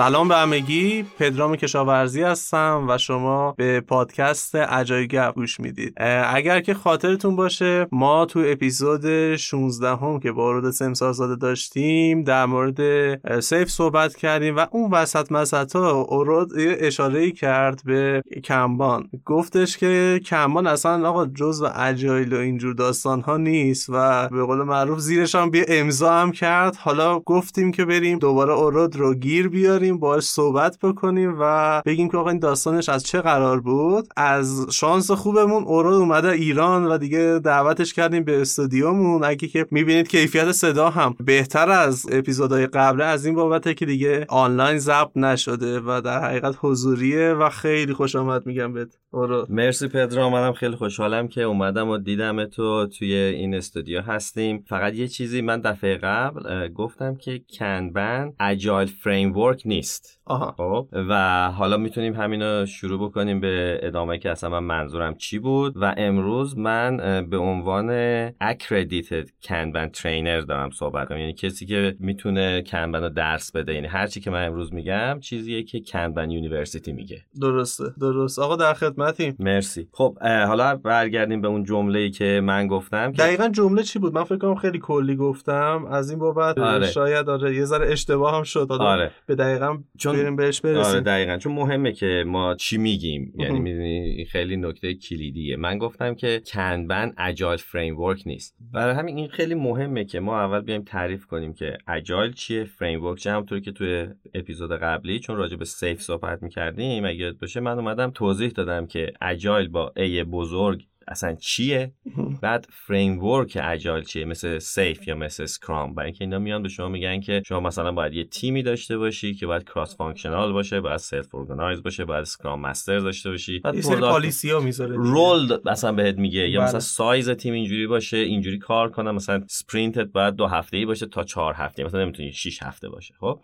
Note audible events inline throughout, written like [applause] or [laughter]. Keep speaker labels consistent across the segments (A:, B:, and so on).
A: سلام به همگی. پدرام کشاورزی هستم و شما به پادکست عجایب گوش می‌دید. اگر که خاطرتون باشه ما تو اپیزود 16 هم که با رود سمسار زاده داشتیم در مورد سیف صحبت کردیم و اون وسط مسط ها اورود اشاره کرد به کمبان. گفتش که کمبان اصلا آقا جز و اجایل و اینجور داستان ها نیست و به قول معروف زیرش هم بیا امضا هم کرد. حالا گفتیم که بریم دوباره اورود رو گیر بیاریم. باش صحبت بکنیم و بگیم که آقا این داستانش از چه قرار بود؟ از شانس خوبمون اورود اومده ایران و دیگه دعوتش کردیم به استودیومون. اگه که می‌بینید کیفیت صدا هم بهتر از اپیزودهای قبله از این بابته که دیگه آنلاین ضبط نشده و در حقیقت حضوریه و خیلی خوش آمد میگم بهت اورود
B: مرسی پدرام منم خیلی خوشحالم که اومدم و دیدم تو توی این استودیو هستیم. فقط یه چیزی من دفعه قبل گفتم که کنبن اجایل فریم ورک نیست خب و حالا می‌تونیم همینو شروع بکنیم به ادامه که اصلا من منظورم چی بود. و امروز من به عنوان Accredited Kanban Trainer دارم صحبت کنم. یعنی کسی که می‌تونه Kanban رو درس بده. یعنی هر چی که من امروز میگم چیزیه که Kanban University میگه.
A: درسته درست. آقا در خدمتیم.
B: مرسی. خب حالا برگردیم به اون جمله که من گفتم که
A: دقیقا جمله چی بود؟ من فکر کنم خیلی کلی گفتم. از این بابت آره. شاید آره یه ذره اشتباه هم شد
B: آره.
A: به دقیقا چون بریم بهش برسیم.
B: آره دقیقا. چون مهمه که ما چی میگیم. یعنی می‌دونی خیلی نکته کلیدیه. من گفتم که Kanban Agile framework نیست. برای همین این خیلی مهمه که ما اول بیایم تعریف کنیم که Agile چیه framework چیه. همونطور که توی اپیزود قبلی چون راجع به SAFe صحبت می‌کردیم اگه باشه من اومدم توضیح دادم که Agile با A بزرگ اصلا چیه؟ بعد framework Agile چیه؟ مثل SAFe یا مثل Scrum برای اینکه اینا میان به شما میگن که شما مثلا باید یه تیمی داشته باشی که باید cross-functional باشه باید self-organize باشه باید Scrum Master داشته باشی. بعد
A: یه سری policy ها می‌ذاره
B: role مثلا بهت میگه. یا
A: بله.
B: مثلا سایز تیم اینجوری باشه اینجوری کار کنه مثلا sprint ت باید دو هفته ای باشه تا چهار هفته. مثلا نمی‌تونی 6 هفته باشه خب.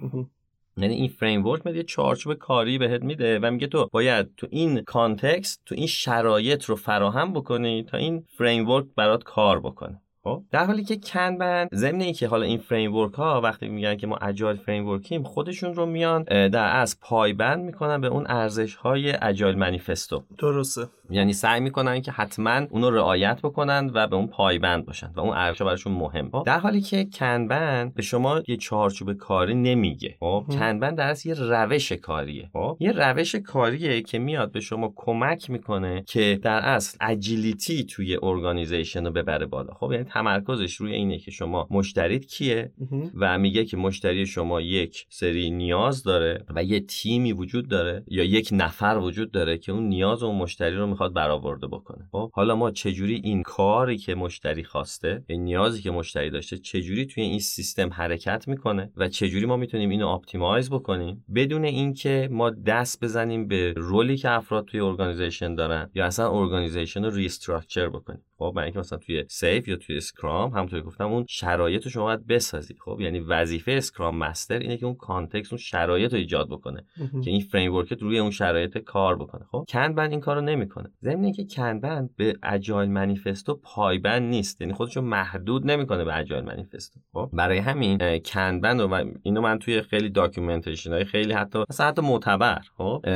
B: یعنی این framework میده چارچوب کاری بهت میده و میگه تو باید تو این context تو این شرایط رو فراهم بکنی تا این framework برات کار بکنه. خب در حالی که Kanban ضمن اینکه حالا این framework ها وقتی میگن که ما agile framework یم خودشون رو میان در از پایبند می‌کنن به اون ارزش های Agile Manifesto
A: درسته.
B: یعنی سعی می‌کنن که حتما اونو رعایت بکنن و به اون پایبند باشن و اون ارزش براشون مهم. در حالی که Kanban به شما یه چارچوب کاری نمیگه. خب. Kanban در اصل یه روش کاریه. خب یه روش کاریه که میاد به شما کمک می‌کنه که در اصل agility توی organization رو ببره بالا. خب یعنی تمرکزش روی اینه که شما مشتریت کیه. و میگه که مشتری شما یک سری نیاز داره و یه تیمی وجود داره یا یک نفر وجود داره که اون نیاز اون مشتری رو می‌خواد برآورده بکنه خب حالا ما چجوری این کاری که مشتری خواسته این نیازی که مشتری داشته چجوری توی این سیستم حرکت می‌کنه و چجوری ما می‌تونیم اینو optimize بکنیم بدون اینکه ما دست بزنیم به role ی که افراد توی organization دارن یا اصلا organization رو restructure بکنیم خب برای اینکه مثلا توی SAFe یا توی Scrum همونطور که گفتم اون شرایط رو شما باید بسازی خب یعنی وظیفه Scrum Master اینه که اون context اون شرایط رو ایجاد بکنه. که این framework ت روی اون شرایط کار بکنه. خب Kanban این کارو نمی‌کنه. ضمن اینکه Kanban به Agile Manifesto پایبند نیست. یعنی خودشو محدود نمی‌کنه به Agile Manifesto خب برای همین اه، Kanban و من- اینو من توی خیلی documentation های خیلی حتی مثلا حتی معتبر. خب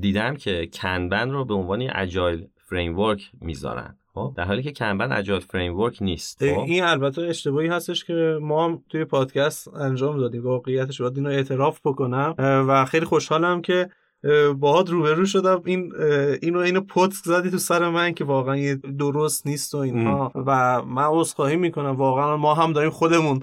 B: دیدم که Kanban رو به عنوان agile framework می‌ذارن. خب در حالی که Kanban agile framework نیست خب؟
A: این البته اشتباهی هستش که ما هم توی پادکست انجام دادیم واقعیتش باید اینو اعتراف بکنم و خیلی خوشحالم که باهات روبرو شدم. این اینو اینو پتک زدی تو سر من که واقعا یه درست نیست و اینها. و من عذرخواهی می‌کنم. واقعا ما هم داریم خودمون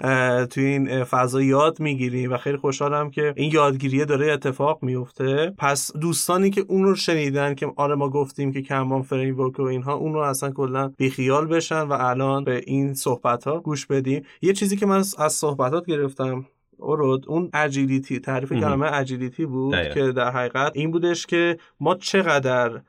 A: توی این فضا یاد می‌گیریم و خیلی خوشحالم که این یادگیریه داره اتفاق میفته پس دوستانی که اون رو شنیدن که آره ما گفتیم که کمان فریم ورک و اینها اون رو اصلا کلا بیخیال بشن و الان به این صحبت ها گوش بدیم. یه چیزی که من از صحبتات گرفتم ارد اون agility تعریف. کلمه agility بود
B: دقیقا.
A: که در حقیقت این بودش که ما چقدر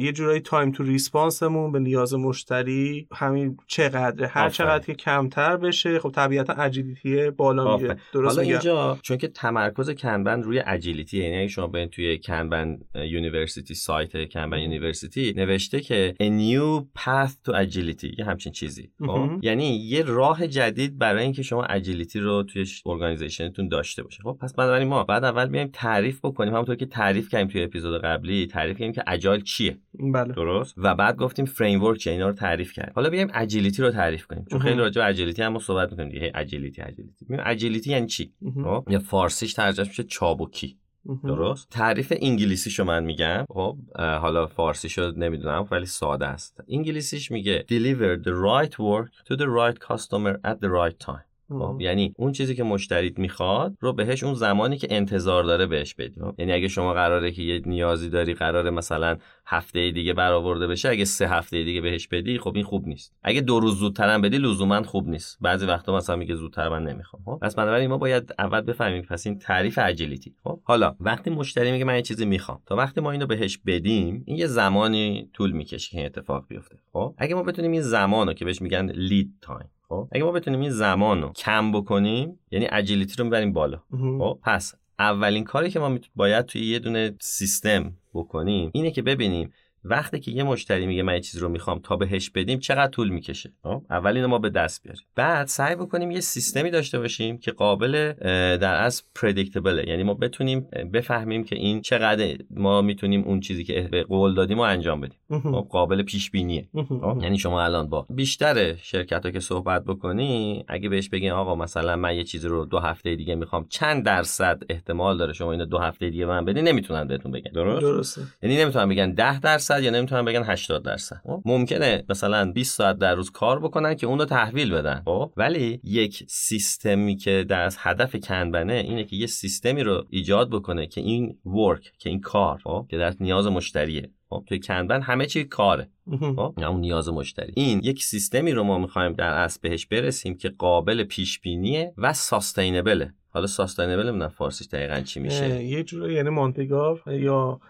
A: یه جورایی time to response مون به نیاز مشتری همین چقدر هر
B: آفرین.
A: چقدر که کمتر بشه خب طبیعتا agility بالا میره. درست
B: حالا اینجا چون که تمرکز Kanban روی agility یعنی اگه شما برین توی Kanban University سایت Kanban University نوشته که a new path to agility یه همچین چیزی خب؟ یعنی یه راه جدید برای اینکه شما agility رو توی organization تون داشته باشه خب پس بنابراین ما بعد اول بیایم تعریف بکنیم همونطور که تعریف کردیم توی اپیزود قبلی تعریف کردیم که agile چیه؟
A: بله.
B: درست؟ و بعد گفتیم framework اینا رو تعریف کرد. حالا بیایم اجیلیتی رو تعریف کنیم. چون. خیلی راجع به اجیلیتی هم ما صحبت می‌کنیم دیگه. اجیلیتی اجیلیتی ببین اجیلیتی یعنی چی. خب؟ یا فارسیش ترجمه میشه چابکی. درست؟ تعریف انگلیسیشو من میگم. خب؟ حالا فارسیشو نمی‌دونم ولی ساده است. انگلیسیش میگه deliver the right work to the right customer at the right time. خب
A: مهم.
B: یعنی اون چیزی که مشتریت می‌خواد رو بهش اون زمانی که انتظار داره بهش بدی. خب؟ یعنی اگه شما قراره که یه نیازی داری قراره مثلا هفته دیگه برآورده بشه اگه سه هفته دیگه بهش بدی خب این خوب نیست. اگه دو روز زودتر هم بدی لزوما خوب نیست. بعضی وقتا مثلا میگه زودتر من نمی‌خوام. خب پس بنابراین ما باید اول بفهمیم پس این تعریف agility. خب حالا وقتی مشتری میگه من یه چیزی می‌خوام تا وقتی ما اینو بهش بدیم این یه زمانی طول می‌کشه که این اتفاق بیفته. خب اگه ما بتونیم این زمانو که بهش میگن lead time خب اگه ما بتونیم این زمان رو کم بکنیم یعنی agility رو می‌بریم بالا. خب پس اولین کاری که ما باید توی یه دونه سیستم بکنیم اینه که ببینیم وقتی که یه مشتری میگه من یه چیز رو می‌خوام تا بهش بدیم چقدر طول می‌کشه؟ خب اول اینو ما به دست بیاریم. بعد سعی بکنیم یه سیستمی داشته باشیم که قابل در از پردیکتبله یعنی ما بتونیم بفهمیم که این چقدر ما می‌تونیم اون چیزی که به قول دادیم رو انجام بدیم. قابل پیش بینیه. خب؟ یعنی شما الان با بیشتر شرکت ها که صحبت بکنی اگه بهش بگین آقا مثلا من یه چیزی رو دو هفته دیگه می‌خوام چند درصد احتمال داره شما اینو دو هفته دیگه من بدین نمی‌تونن بهتون بگن درست
A: درسته
B: یعنی نمی‌تونن بگن 10 درصد یا نمی‌تونن بگن 80 درصد خب؟ ممکنه مثلا 20 ساعت در روز کار بکنن که اون رو تحویل بدن خب ولی یک سیستمی که در از هدف کنبنه اینه که یه سیستمی رو ایجاد بکنه که این ورک که این کار خب که در نیاز مشتریه خب توی کنبن همه چی کاره. خب؟ اون نیاز مشتری. این یک سیستمی رو ما می‌خوایم در اصل بهش برسیم که قابل پیش بینیه و ساستینبله حالا ساستینبل نمی‌دونم فارسیش دقیقا چی میشه.
A: یه جوری یعنی مانتگار یا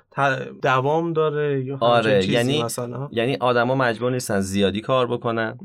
A: دوام داره یا
B: آره یعنی مثلا؟ یعنی آدما مجبور نیستن زیادی کار بکنن.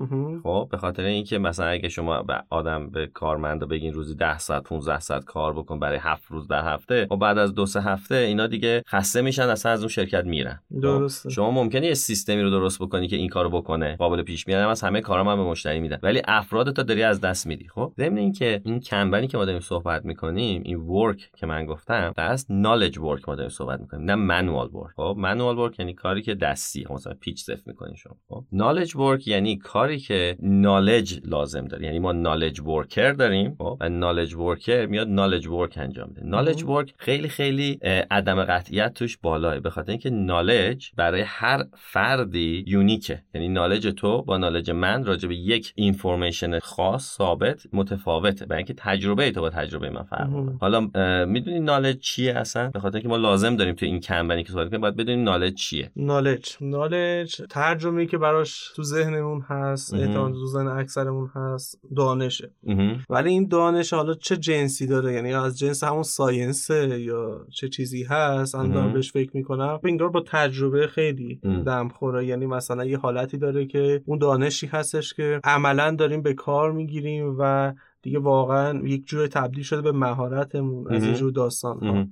B: خب به خاطر اینکه مثلا اگه شما به آدم به کارمندا بگین روزی 10 ساعت 15 ساعت کار بکن برای هفت روز در هفته و بعد از دو سه هفته اینا دیگه خسته میشن اصلا از اون شرکت میرن.
A: خب، درسته.
B: شما ممکنه یه سیستمی رو درست بکنی که این کارو بکنه قابل پیش بینی از همه کارا من به مشتری میدن ولی افراد تا داری از دست میدی. خب؟ ضمن اینکه این کمبنی که ما داریم صحبت می‌کنیم این ورک که من گفتم از نالج ورک ما داریم صحبت می‌کنیم نه منوال ورک خب؟ منوال ورک یعنی کاری که دستی خب مثلا پیچ صفر می‌کنین شما. خب؟ نالج ورک یعنی کاری که نالج لازم داره. یعنی ما نالج ورکر داریم خب؟ و نالج ورکر میاد نالج ورک انجام میده. نالج ورک خیلی خیلی عدم قطعیت توش بالاه به خاطر اینکه نالج برای هر فردی یونیکه. یعنی نالج تو با نالج من راجع به یک اینفورمیشن خاص ثابت متفاوته برای اینکه تجربه تو با تجربه من فرق حالا می‌دونی نالج چیه اصلا؟ به خاطر اینکه ما لازم داریم تو این کمبنی که صحبت باید بدونیم نالج چیه.
A: نالج. نالج ترجمه که براش تو ذهنمون هست احتمال تو ذهن اکثرمون هست دانشه. ولی این دانش حالا چه جنسی داره؟ یعنی از جنس همون ساینسه یا چه چیزی هست؟ من بهش فکر می‌کنم. انگار با تجربه خیلی دم خوره یعنی مثلا یه حالتی داره که اون دانشی هستش که عملا داریم به کار می‌گیریم و دیگه واقعا یک جور تبدیل شده به مهارتمون از این جور داستان ها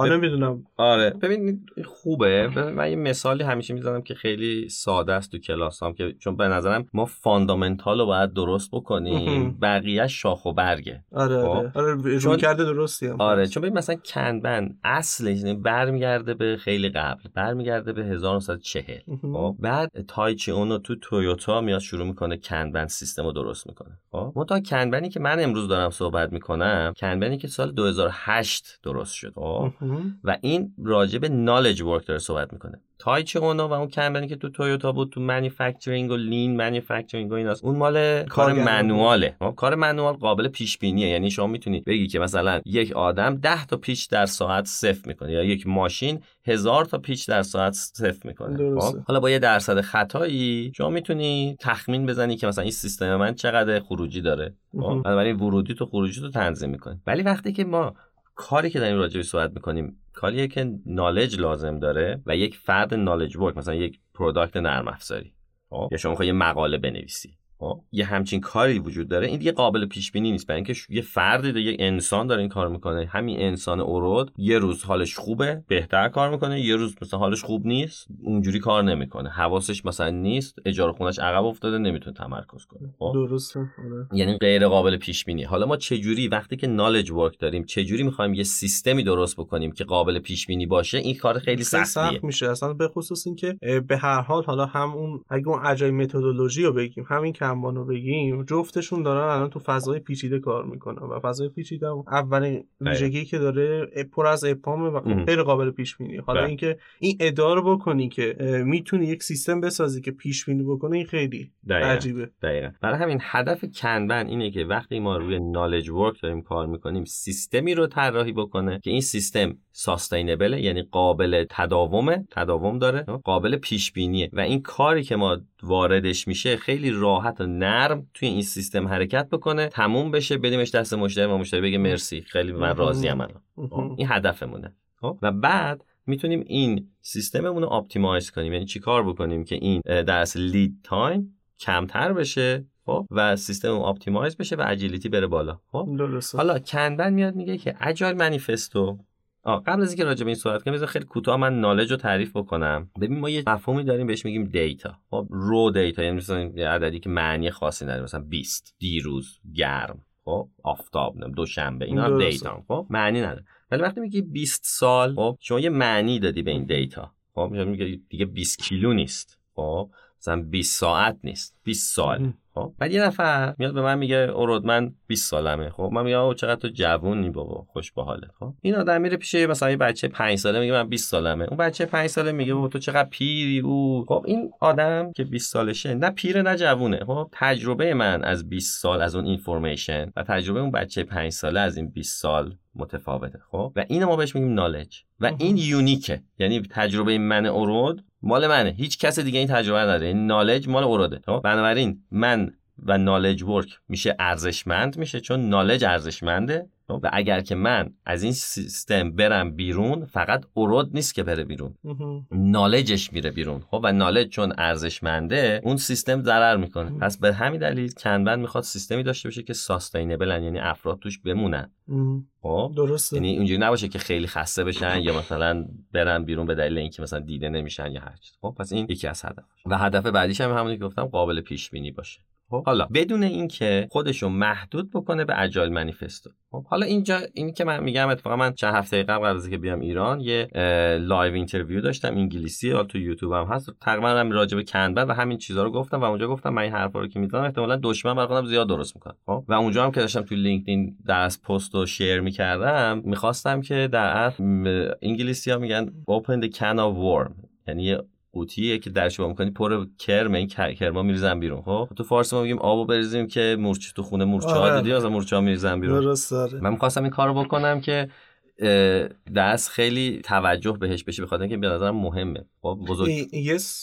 A: حالا نمی‌دونم
B: آره. ببین خوبه. من یه مثالی همیشه می‌زنم که خیلی ساده است تو کلاسام که چون به نظرم ما فاندامنتال رو باید درست بکنیم. بقیه شاخ و برگه.
A: آره آره, خب؟ آره چون کرده درستی هم.
B: آره چون ببین مثلا کنبن اصلش یعنی برمیگرده به خیلی قبل برمیگرده به 1940 خب؟ بعد تایچی اونو تو تویوتا میاد شروع می‌کنه کنبن سیستم رو درست می‌کنه. خب؟ منتها کنبنی که من امروز دارم صحبت می‌کنم کنبنی که سال 2008 درست شد. خب؟ و این راجع به نالج ورک داره صحبت می‌کنه. تایچ اونو و اون کمبنی که تو تویوتا بود تو مانیفکتورینگ و لین مانیفکتورینگ و ایناست اون مال کار منواله خب، کار منوال قابل پیش بینیه یعنی شما می‌تونید بگی که مثلا یک آدم 10 تا پیچ در ساعت صفر می‌کنه یا یک ماشین هزار تا پیچ در ساعت صفر می‌کنه. خب حالا با یه درصد خطایی شما می‌تونی تخمین بزنی که مثلا این سیستم من چقدر خروجی داره. خب بنابراین ورودی تو خروجی تو تنظیم می‌کنه ولی وقتی که ما کاری که داریم راجع صحبت می‌کنیم کاریه که knowledge لازم داره و یک فرد knowledge work مثلا یک product نرم افزاری خب؟ یا شما یه مقاله بنویسی یه همچین کاری وجود داره. این دیگه قابل پیش بینی نیست. برای اینکه یه فردی یه انسان داره این کار می‌کنه. همین انسان ارد یه روز حالش خوبه بهتر کار می‌کنه. یه روز مثلا حالش خوب نیست اونجوری کار نمی‌کنه. حواسش مثلا نیست اجاره خونش عقب افتاده نمی‌تونه تمرکز کنه.
A: خب؟ درسته. آره.
B: یعنی غیر قابل پیش بینی حالا ما چه جوری وقتی که نالج ورک داریم چه جوری می‌خوایم یه سیستمی درست بکنیم که قابل پیش بینی باشه این کار خیلی سختیه
A: سخت میشه. اصلا به خصوص اینکه به هر حال حالا هم اون اگه اون اجای متدولوژی رو بگیم همین که رو بگیم جفتشون دارن الان تو فضای پیچیده کار می‌کنن و فضای پیچیده اولین ویژگی که داره پر از اپامه و غیر قابل پیش بینی حالا بله. اینکه این اداره بکنی که می‌تونی یک سیستم بسازی که پیش بینی بکنه این خیلی دقیقا. عجیبه.
B: دقیقا. برای همین هدف Kanban اینه که وقتی ما روی knowledge work داریم کار می‌کنیم سیستمی رو طراحی بکنه که این سیستم sustainable یعنی قابل تداومه تداوم داره قابل پیش بینیه و این کاری که ما واردش میشه خیلی راحت نرم توی این سیستم حرکت بکنه تموم بشه بدیمش دست مشتری و مشتری بگه مرسی. خیلی من راضیم الان. خب، این هدفمونه. خب، و بعد می‌تونیم این سیستممون رو optimize کنیم. یعنی چیکار بکنیم که این در اصل lead time کمتر بشه خب و سیستم optimize بشه و agility بره بالا. خب؟ حالا Kanban میاد میگه که Agile Manifesto قبل از اینکه راجع به این صحبت کنم خیلی کوتاه من knowledge رو تعریف بکنم. ببین ما یه مفهومی داریم بهش میگیم data خب رو data یعنی مثلا یه عددی که معنی خاصی نداره. مثلا 20 دیروز گرم. خب آفتاب دوشنبه اینا data خب معنی نداره. ولی وقتی میگی 20 سال خب شما یه معنی دادی به این data خب میگه دیگه 20 کیلو نیست. خب مثلا 20 ساعت نیست. 20 سال. خب؟ بعد یه نفر میاد به من میگه ارد من 20 سالمه. خب؟ من میگم چقدر تو جوونی بابا خوش به حالت. خب؟ این آدم میره پیش مثلا یه بچه 5 ساله میگه من 20 سالمه. اون بچه 5 ساله میگه بابا تو چقدر پیری او خب؟ این آدم که 20 سالشه نه پیره نه جوونه. خب؟ تجربه من از 20 سال از اون اینفورمیشن و تجربه اون بچه 5 ساله از این 20 سال متفاوته خب؟ و اینو ما بهش میگیم نالج و این یونیکه. یعنی تجربه من اورود مال منه. هیچ کس دیگه این تجربه نداره. این نالج مال اوروده. خب؟ بنابراین من و نالج ورک میشه ارزشمند میشه چون نالج ارزشمنده؟ و اگر که من از این سیستم برم بیرون فقط اورود نیست که بره بیرون. نالجش میره بیرون. خب و نالج چون ارزشمنده اون سیستم ضرر می‌کنه. پس به همین دلیل کنبن می‌خواد سیستمی داشته باشه که ساستینبل یعنی افراد توش بمونن.
A: خب؟ درسته.
B: یعنی اینجوری نباشه که خیلی خسته بشن یا مثلا برن بیرون به دلیل اینکه مثلا دیده نمیشن یا هر چیز. خب پس این یکی از هدف و هدف بعدیش هم همونی که گفتم قابل پیش بینی باشه. خب؟ حالا. بدون اینکه خودشو محدود بکنه به اجایل منیفستو. خب؟ حالا اینجا اینی که من میگم اتفاقا من چند هفته قبل قبل از اینکه بیام ایران یه live interview داشتم انگلیسی حالا تو یوتیوب هم هست. تقریبا هم راجع به Kanban و همین چیزا رو گفتم و اونجا گفتم من این حرفا رو که می‌زنم احتمالاً دشمن برای خودم زیاد درست می‌کنم خب؟ و اونجا هم که داشتم تو لینکدین درس پست و share می‌کردم می‌خواستم که در اصل انگلیسی ها میگن open the can of worm. یعنی قوطیه که درش با می‌کنی پر کرم این کرما میریزن بیرون. خب تو فارسی ما میگیم آب بریزیم که مورچه تو خونه مورچه ها دیدی؟ مثلا مورچه ها میریزن بیرون.
A: درست داره
B: من می‌خواستم این کارو بکنم که دست خیلی توجه بهش بشه بخاطر اینکه به نظرم مهمه. خب بزرگ
A: یه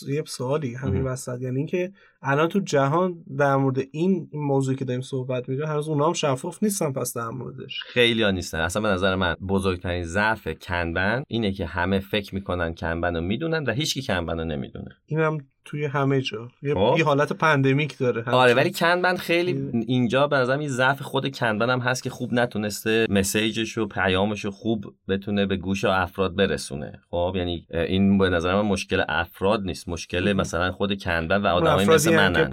A: یه سوالی همین وسط. یعنی اینکه الان تو جهان در مورد این موضوعی که داریم صحبت میگه هنوز اونا هم شفاف نیستن پس در موردش.
B: خیلی ها نیستن. اصلا به نظر من بزرگترین ضعف کنبن اینه که همه فکر می‌کنن کنبن رو می‌دونن و هیچکی کنبن رو نمی‌دونه.
A: اینم توی همه جا. یه خب؟ حالت پندمیک داره
B: آره ولی کنبن خیلی اینجا به نظرم این ضعف خود کنبن هم هست که خوب نتونسته مسیجش و پیامش رو خوب بتونه به گوش افراد برسونه. خب یعنی این به نظر من مشکل افراد نیست. مشکل مثلا خود کنبن و آدمایی مثل منن.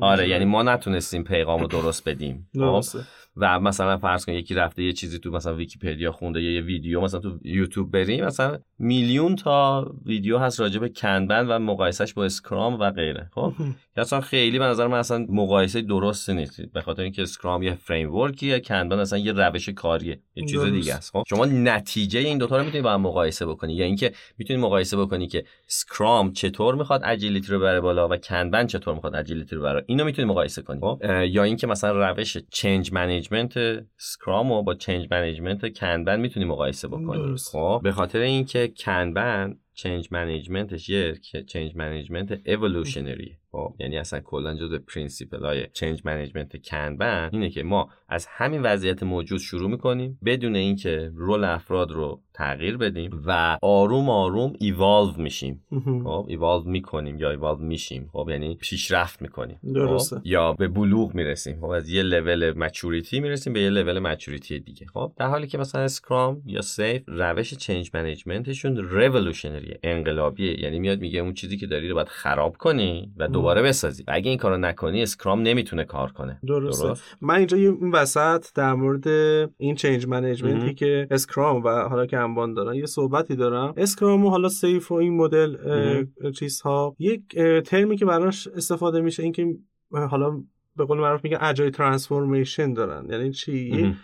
B: آره یعنی ما نتونستیم پیغام رو درست بدیم. خب؟ و مثلا فرض کن یکی رفته یه چیزی تو مثلا ویکیپدیا خونده یا یه ویدیو مثلا تو یوتیوب بریم مثلا میلیون تا ویدیو هست راجع به کنبن و مقایسش با اسکرام و غیره. خب؟ [laughs] اصلا خیلی به نظر من اصلا مقایسه درستی نیست به خاطر اینکه اسکرام یه framework یه کنبن اصلا یه روش کاریه یه چیز دیگه است. خب؟ شما نتیجه این دوتا رو می‌تونی با هم مقایسه بکنی. یا اینکه می‌تونی مقایسه بکنی که اسکرام چطور می‌خواد agility رو بره بالا و کنبن چطور می‌خواد agility رو بره اینو می‌تونی مقایسه کنی. خب؟ یا اینکه مثلا روش change management اسکرام و با change management کنبن می‌تونی مقایسه بکنی خب به خاطر اینکه کنبن change management ش یه change management evolutionary خب یعنی اصلا کلا جزء principle های change management کنبن اینه که ما از همین وضعیت موجود شروع می‌کنیم بدون اینکه role افراد رو تغییر بدیم و آروم آروم ایوالو میشیم. خب ایوالو می‌کنیم یا ایوالو میشیم. خب یعنی پیشرفت می‌کنیم.
A: درسته.
B: خب؟ یا به بلوغ می‌رسیم. خب از یه level maturity می‌رسیم به یه level maturity دیگه. خب در حالی که مثلا اسکرام یا سیف روش change management شون revolutionary انقلابیه. یعنی میاد میگه اون چیزی که داری رو باید خراب کنی و دوباره بسازی. و اگه این کارو نکنی اسکرام نمی‌تونه کار کنه.
A: درسته. درست؟ من اینجا این وسط در مورد این change management ی که اسکرام و حالا کانبان دارن یه صحبتی دارم. اسکرام و حالا سیف و این مدل چیزها یک ترمی که براش استفاده میشه اینکه حالا به قول معروف میگن agile transformation دارن. یعنی چی؟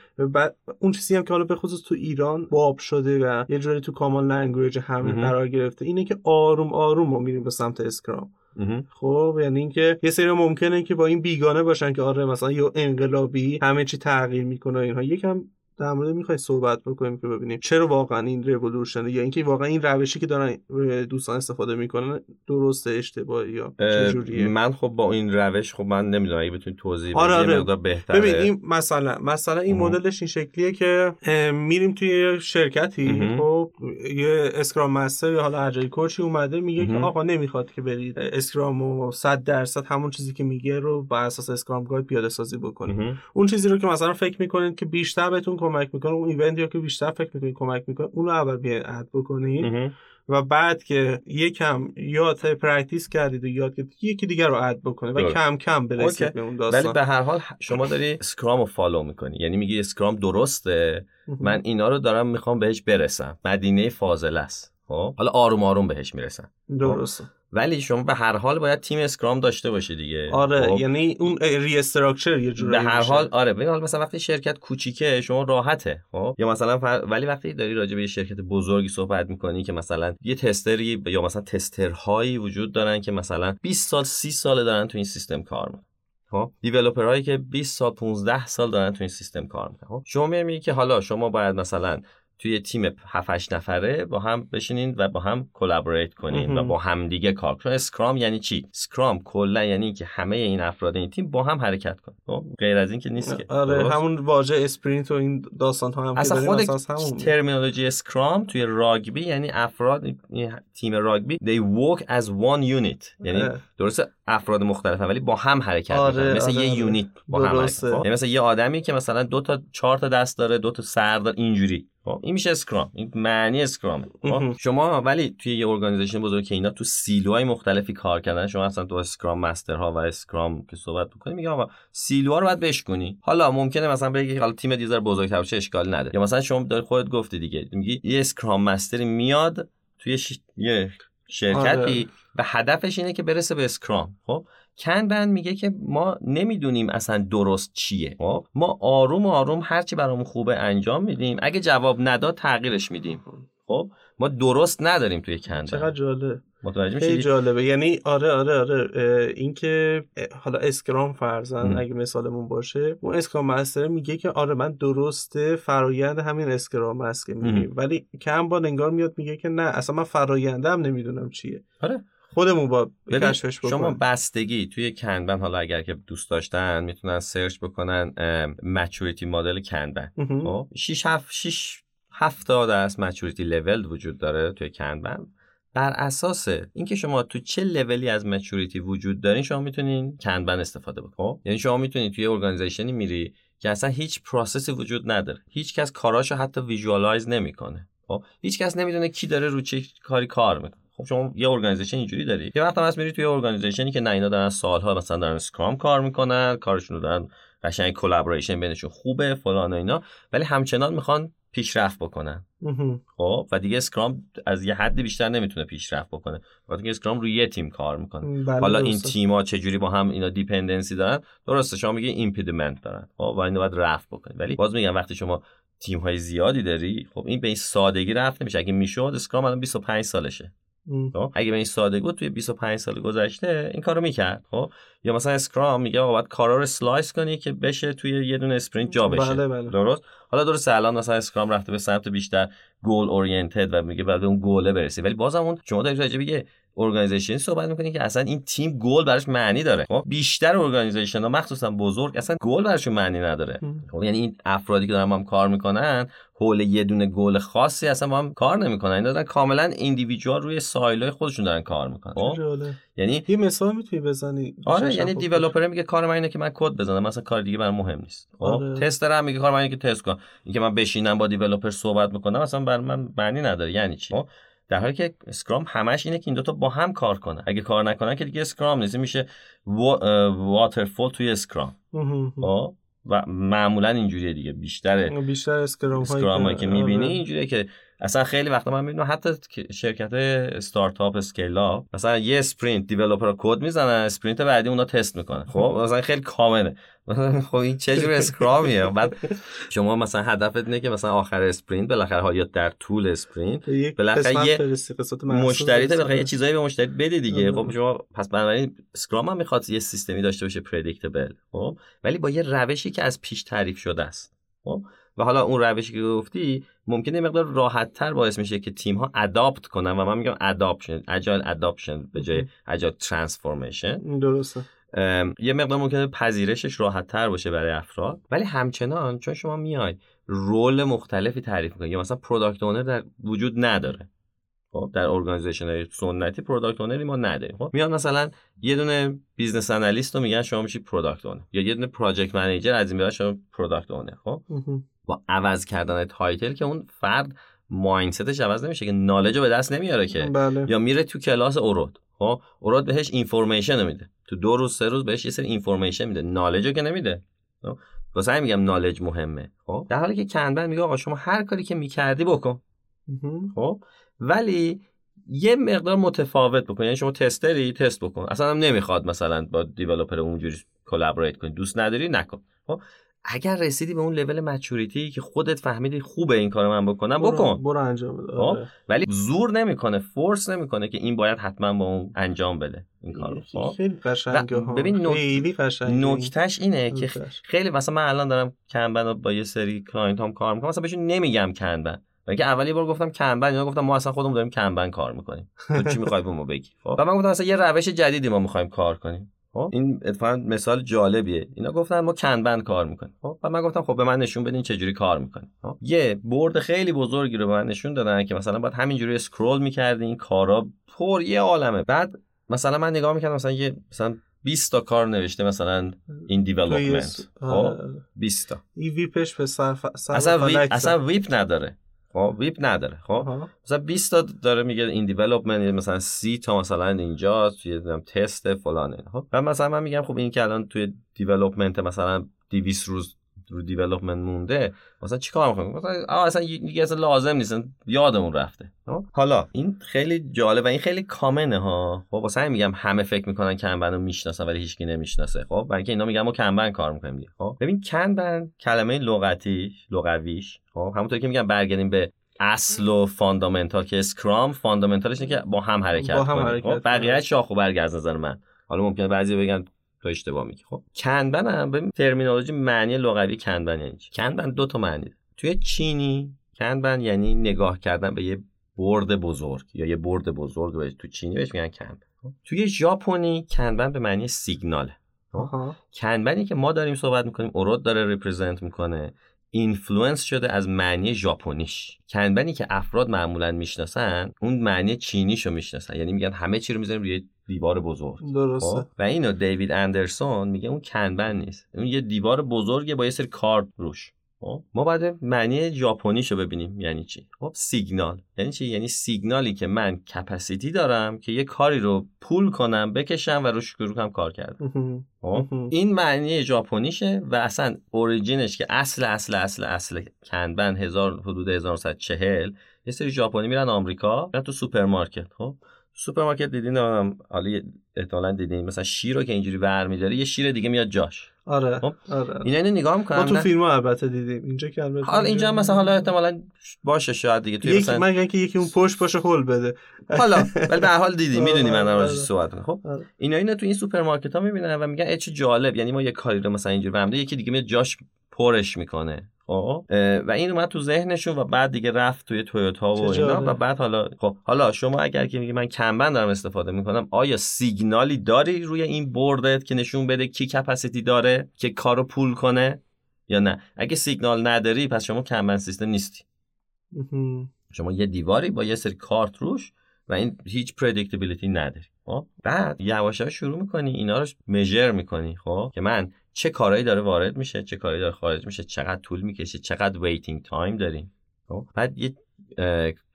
A: اون چیزی هم که حالا به خصوص تو ایران باب شده و یه جوری تو common language همه قرار گرفته اینه که آروم آروم ما میریم به سمت اسکرام خب یعنی اینکه یه سری ممکنه که با این بیگانه باشن که آره مثلا یه انقلابی همه چی تغییر می‌کنه اینها. یکم در مورد می‌خوای صحبت بکنیم که ببینیم چرا واقعا این رولوشن یا اینکه واقعا این روشی که دارن دوستان استفاده می‌کنن درسته اشتباهی یا چجوریه؟
B: من خب با این روش خب من نمی‌دونم اگه بتونی توضیح
A: آره
B: بدی
A: آره.
B: بهتره.
A: ببین این مثلا مثلا این مدلش این شکلیه که میریم توی شرکتی خب یه Scrum Master یا حالا Agile Coach ی اومده میگه که آقا نمی‌خواد که برید اسکرامو 100 درصد همون چیزی که میگه رو بر اساس Scrum Guide پیاده سازی بکنید اون چیزی رو که مثلا فکر می‌کنید که بیشتر بهتون کمک می‌کنه اون event یا که بیشتر فکر می‌کنی کمک می‌کنه اون رو اول بیاین add بکنید و بعد که یکم یاد practice کردید و یاد که یکی دیگر رو add بکنه و کم کم برسید به اون داستان.
B: ولی به هر حال شما داری اسکرام رو follow می‌کنی. یعنی میگی اسکرام درسته من اینا رو دارم می‌خوام بهش برسم. مدینه فاضله است. خب؟ حالا آروم آروم بهش می‌رسم.
A: درسته.
B: ولی شما به هر حال باید تیم اسکرام داشته باشی دیگه.
A: آره
B: خب؟
A: یعنی اون restructure یه جوری
B: به هر حال آره ببین مثلا وقتی شرکت کوچیکه شما راحته خب؟ یا مثلا فر... ولی وقتی داری راجع به یه شرکت بزرگی صحبت می‌کنی که مثلا یه tester ی یا مثلا tester هایی وجود دارن که مثلا 20 سال 30 سال دارن تو این سیستم کار می‌کنن. خب؟ developer هایی که 20 سال 15 سال دارن تو این سیستم کار می‌کنن. خب؟ شما میگی که حالا شما باید مثلا توی تیم 7 8 نفره با هم بشینین و با هم collaborate کنین و با هم دیگه کار کنین. اسکرام یعنی چی؟ اسکرام کلا یعنی که همه این افراد این تیم با هم حرکت کنن. خب؟ غیر از این که نیست که.
A: آره؟ همون واژه sprint و این داستان ها هم
B: اصلا
A: که
B: خود
A: اساس همون
B: terminology اسکرام توی راگبی یعنی افراد تیم راگبی they work as one unit. یعنی
A: اه.
B: درسته؟ افراد مختلفن ولی با هم حرکت
A: آره،
B: می‌کنن. مثل
A: آره،
B: یه
A: آره.
B: unit با هم حرکت
A: درسته.
B: خب؟ یعنی مثل یه آدمی که مثلا دو تا چهار تا دست داره دو تا سر داره اینجوری. خب این میشه اسکرام این معنی اسکرامه خب. شما ولی توی یه organization بزرگ که اینا تو silo های مختلفی کار کردن شما اصلا تو Scrum Master ها و اسکرام که صحبت بکنی میگه آقا silo ها رو باید بشکنی حالا ممکنه مثلا بگی حالا تیم سایز بزرگتر باشه اشکال نداره یا مثلا شما داری خودت گفتی دیگه میگی یه Scrum Master ی میاد توی ش... یه شرکتی
A: آره.
B: و هدفش اینه که برسه به اسکرام خب؟ کنبن میگه که ما نمی‌دونیم اصلا درست چیه. خب ما آروم آروم هرچی برامون خوبه انجام میدیم. اگه جواب نداد تغییرش میدیم. خب ما درست نداریم توی کنبن
A: چقدر جالب.
B: متوجه
A: خیلی جالبه. یعنی آره آره آره. اه، اینکه اه، حالا اسکرام فرزن. اگه مثالمون باشه اون Scrum Master میگه که آره من درسته فرایند همین اسکرام است که میگیم.
B: ام.
A: ولی کنبن انگار میاد میگه که نه اصلا من فراینده هم نمی‌دونم چیه.
B: آره.
A: خودمون با کشفش
B: شما
A: بکنیم
B: بستگی توی کنبن حالا اگر که دوست داشتن می‌تونن سرچ بکنن maturity model کنبن
A: مهم.
B: خب 6 7 6 70 از maturity level وجود داره توی کنبن بر اساس اینکه شما تو چه level ی از maturity وجود دارین شما می‌تونین کنبن استفاده بکنین خب یعنی شما می‌تونید توی organization ی میری که اصلا هیچ process ی وجود نداره. هیچ کس کاراشو حتی visualize نمی‌کنه. خب هیچ کس نمی‌دونه کی داره رو چه کاری کار می‌کنه. خب. شما یه organization اینجوری داری. یه وقت هم هست میری توی organization ی که نه اینا دارن سالها مثلا دارن اسکرام کار می‌کنن کارشون رو دارن قشنگ collaboration بینشون خوبه فلان و اینا. ولی همچنان می‌خوان پیشرفت بکنن. خب؟ و دیگه اسکرام از یه حدی بیشتر نمی‌تونه پیشرفت بکنه. وقتی که اسکرام روی یه تیم کار می‌کنه.
A: بله،
B: حالا این
A: درسته.
B: تیما چجوری با هم اینا dependency دارن؟ درسته شما میگه impediment دارن. خب؟ و اینو باید رفع بکنید ولی باز میگم وقتی شما تیم های زیادی داری خب این به این سادگی رفع نمیشه. اگه می‌شد اسکرام الان 25 سالشه. خب اگه به این سادگی بود توی 25 سال گذشته این کارو می‌کرد خب؟ یا مثلا اسکرام میگه آقا باید کارا رو slice کنی که بشه توی یه دونه sprint جا بشه.
A: بله، بله.
B: درست؟ حالا درست الان مثلا اسکرام رفته به سمت بیشتر goal oriented و میگه بعد به اون گوله برسی. ولی بازم اون شما دارید راجع organization صحبت می‌کنی که اصلا این تیم گل براش معنی داره. خب بیشتر organization ها مخصوصا بزرگ اصلا گل براشون معنی نداره. خب یعنی این افرادی که دارن با هم کار می‌کنن حول یه دونه گل خاصی اصلا با هم کار نمی‌کنن. این دارن کاملا individual روی silo های خودشون دارن کار می‌کنن. خب. یعنی
A: یه مثال می‌تونی بزنی؟
B: آره یعنی
A: شفاف
B: developer میگه کار من اینه که من کد بزنم. مثلا کار دیگه برام مهم نیست. خب
A: آره.
B: tester هم میگه کار من اینه که تست کنم. اینکه من بشینم با developer صحبت می‌کنم مثلا بر من معنی نداره. یعنی چی؟ خب؟ در حالی که Scrum همش اینه که این دوتا با هم کار کنن اگه کار نکنن که دیگه Scrum نیست. میشه waterfall توی
A: Scrum.
B: خب؟ و معمولا اینجوریه دیگه. بیشتر
A: بیشتر Scrum
B: Scrum هایی که می‌بینی
A: آره.
B: اینجوریه که اصلا خیلی وقتا من می‌بینم حتی شرکت استارتاپ اسکیلا مثلا یه sprint developer کد می‌زنن sprint بعدی اونا تست می‌کنن خب مثلا خیلی common ه [laughs] خب این چه جور Scrum یه؟ بعد شما مثلا هدفت اینه که مثلا آخر sprint بالاخره یا در طول
A: sprint
B: بالاخره یه مشتری. بالاخره یه چیزایی به مشتری بده دیگه.
A: آره.
B: خب شما پس بنابراین Scrum هم می‌خواد یه سیستمی داشته باشه predictable خب ولی با یه روشی که از پیش تعریف شده است. خب و حالا اون روشی که گفتی ممکنه یه مقدار راحت تر باعث میشه که تیم ها adapt کنن و من میگم adoption agile adoption به جای agile transformation.
A: درسته.
B: یه مقدار ممکنه پذیرشش راحت تر باشه برای افراد. ولی همچنان چون شما میای role مختلفی تعریف می‌کنی یا مثلا product owner در وجود نداره. خب در organization های سنتی product owner ی ما نداریم. خب میاد مثلا یه دونه business analyst رو میگن شما میشی product owner یا یه دونه project manager از این به شما product owner خب. با عوض کردن title که اون فرد mindset ش عوض نمیشه که knowledge رو به دست نمیاره که.
A: بله.
B: یا میره تو کلاس اُرُد خب اُرُد بهش information میده. تو دو روز سه روز بهش یه سری information میده. knowledge رو که نمیده. خب؟ واسه میگم knowledge مهمه. خب در حالی که Kanban میگه آقا شما هر کاری که می‌کردی بکن. خب ولی یه مقدار متفاوت بکن. یعنی شما tester ی test بکن. اصلا هم نمی‌خواد مثلا با developer اونجوری collaborate کنی. دوست نداری؟ نکن. خب؟ اگر رسیدی به اون level maturity که خودت فهمیدی خوبه این کارو من بکنم بکن.
A: برو انجام بده.
B: خب؟
A: آره.
B: ولی زور نمی‌کنه force نمی‌کنه که این باید حتما با اون انجام بده این کارو. خب؟
A: خیلی قشنگه
B: و
A: ها.
B: ببین نک-
A: خیلی قشنگه.
B: نکتهش اینه که. خیلی مثلا من الان دارم Kanban با یه سری client هم کار می‌کنم. مثلا بهشون نمیگم Kanban و اینکه اول یه بار گفتم Kanban اینا گفتم ما اصلا خودمون داریم Kanban کار می‌کنیم. تو چی می‌خوای به ما بگی؟ خب. و من گفتم مثلا یه روش جدیدی ما می‌خوایم کار کنیم. خب. این اتفاقا مثال جالبیه. اینا گفتن ما Kanban کار می‌کنیم. خب. و من گفتم خب به من نشون بدین چه جوری کار می‌کنیم. خب. یه board خیلی بزرگی رو به من نشون دادن که مثلا باید همینجوری scroll می‌کردی این کارا پر یه عالمه. بعد مثلا من نگاه می‌کردم مثلا یه مثلا 20 تا کار نوشته مثلا این
A: development
B: خب.
A: آره.
B: 20 تا.
A: این WIP ش به سر, ف... سر
B: اصلا اصلا. WIP نداره. خب WIP نداره خب. مثلا 20 تا داره میگه این development مثلا 30 تا مثلا اینجا توی تست فلانه خب و مثلا من میگم خب این که الان توی development مثلا 200 روز رو development مونده مثلا چیکار می‌کنیم مثلا اصلا دیگه اصلا لازم نیست یادمون رفته خب؟ حالا این خیلی جالب و این خیلی common ه ها. خب واسه همین میگم همه فکر می‌کنن Kanban رو می‌شناسن ولی هیچکی نمی‌شناسه خب؟ برای اینکه اینا میگن ما Kanban کار می‌کنیم دیگه خب؟ ببین Kanban کلمه لغتی لغویش خب؟ همونطور که میگم برگردیم به اصل و fundamental که Scrum fundamental ش اینه که با هم حرکت
A: با هم
B: کنیم.
A: حرکت
B: خب بقیه شاخ و برگ از نظر من. حالا ممکنه بعضی بگن تو اشتباه میگی خب Kanban هم به terminology معنی لغوی Kanban یعنی چی Kanban دو تا معنی داره. توی چینی Kanban یعنی نگاه کردن به یه board بزرگ یا یه board بزرگ بهش تو چینی بهش میگن Kanban خب؟ توی ژاپنی Kanban به معنی سیگناله
A: آها.
B: Kanban ی که ما داریم صحبت می‌کنیم اُرُد داره represent می‌کنه influence شده از معنی ژاپنیش. Kanban ی که افراد معمولا می‌شناسن اون معنی چینیشو می‌شناسن. یعنی میگن همه چی رو می‌ذاریم روی دیوار بزرگ.
A: درسته.
B: خب؟ و اینو دیوید اندرسون میگه اون Kanban نیست. اون یه دیوار بزرگه با یه سری کارت روش. خب؟ ما باید معنی ژاپنیشو ببینیم یعنی چی خب سیگنال یعنی چی یعنی سیگنالی که من capacity دارم که یه کاری رو pull کنم بکشم و روش شروع کنم کار کردم. خب؟ این معنی ژاپنیشه و اصلا origin ش که اصل اصل اصل اصل Kanban هزار حدود 1940 یه سری ژاپنی میرن آمریکا میرن تو سوپرمارکت خب سوپرمارکت دیدین؟ نمی‌دونم حالا احتمالاً دیدین. مثلا شیر رو که اینجوری برمیداره یه شیر دیگه میاد جاش.
A: آره
B: خب.
A: آره
B: اینا اینو نگاه
A: ما
B: می‌کنن
A: تو فیلم البته دیدیم. اینجا که البته
B: حالا اینجا هم مثلا حالا احتمالاً باشه شاید دیگه توی
A: یکی
B: مثلا
A: مگه که یکی اون پشت باشه هول بده.
B: حالا ولی به هر حال دیدی می‌دونی من دارم
A: آره.
B: صحبت. خب؟
A: آره.
B: اینا اینو تو این سوپرمارکت ها می‌بینن و میگن چه جالب. یعنی ما یه کاری رو مثلا اینجوری برمیده یکی دیگه میاد جاش پرش می‌کنه. خب؟ و این اومد تو ذهنشون و بعد دیگه رفت توی تویوتا و اینا. و بعد حالا خب حالا شما اگر که میگی من Kanban دارم استفاده می‌کنم آیا سیگنالی داری روی این board ت که نشون بده کی capacity داره که کارو pull کنه یا نه؟ اگه سیگنال نداری پس شما Kanban system نیستی. شما یه دیواری با یه سری کارت روش و این هیچ predictability نداری. خب؟ بعد یواش یواش شروع می‌کنی اینا رو measure می‌کنی. خب؟ که من چه کارهایی داره وارد میشه چه کارهایی داره خارج میشه چقدر طول می‌کشه چقدر waiting time داریم. خب بعد یه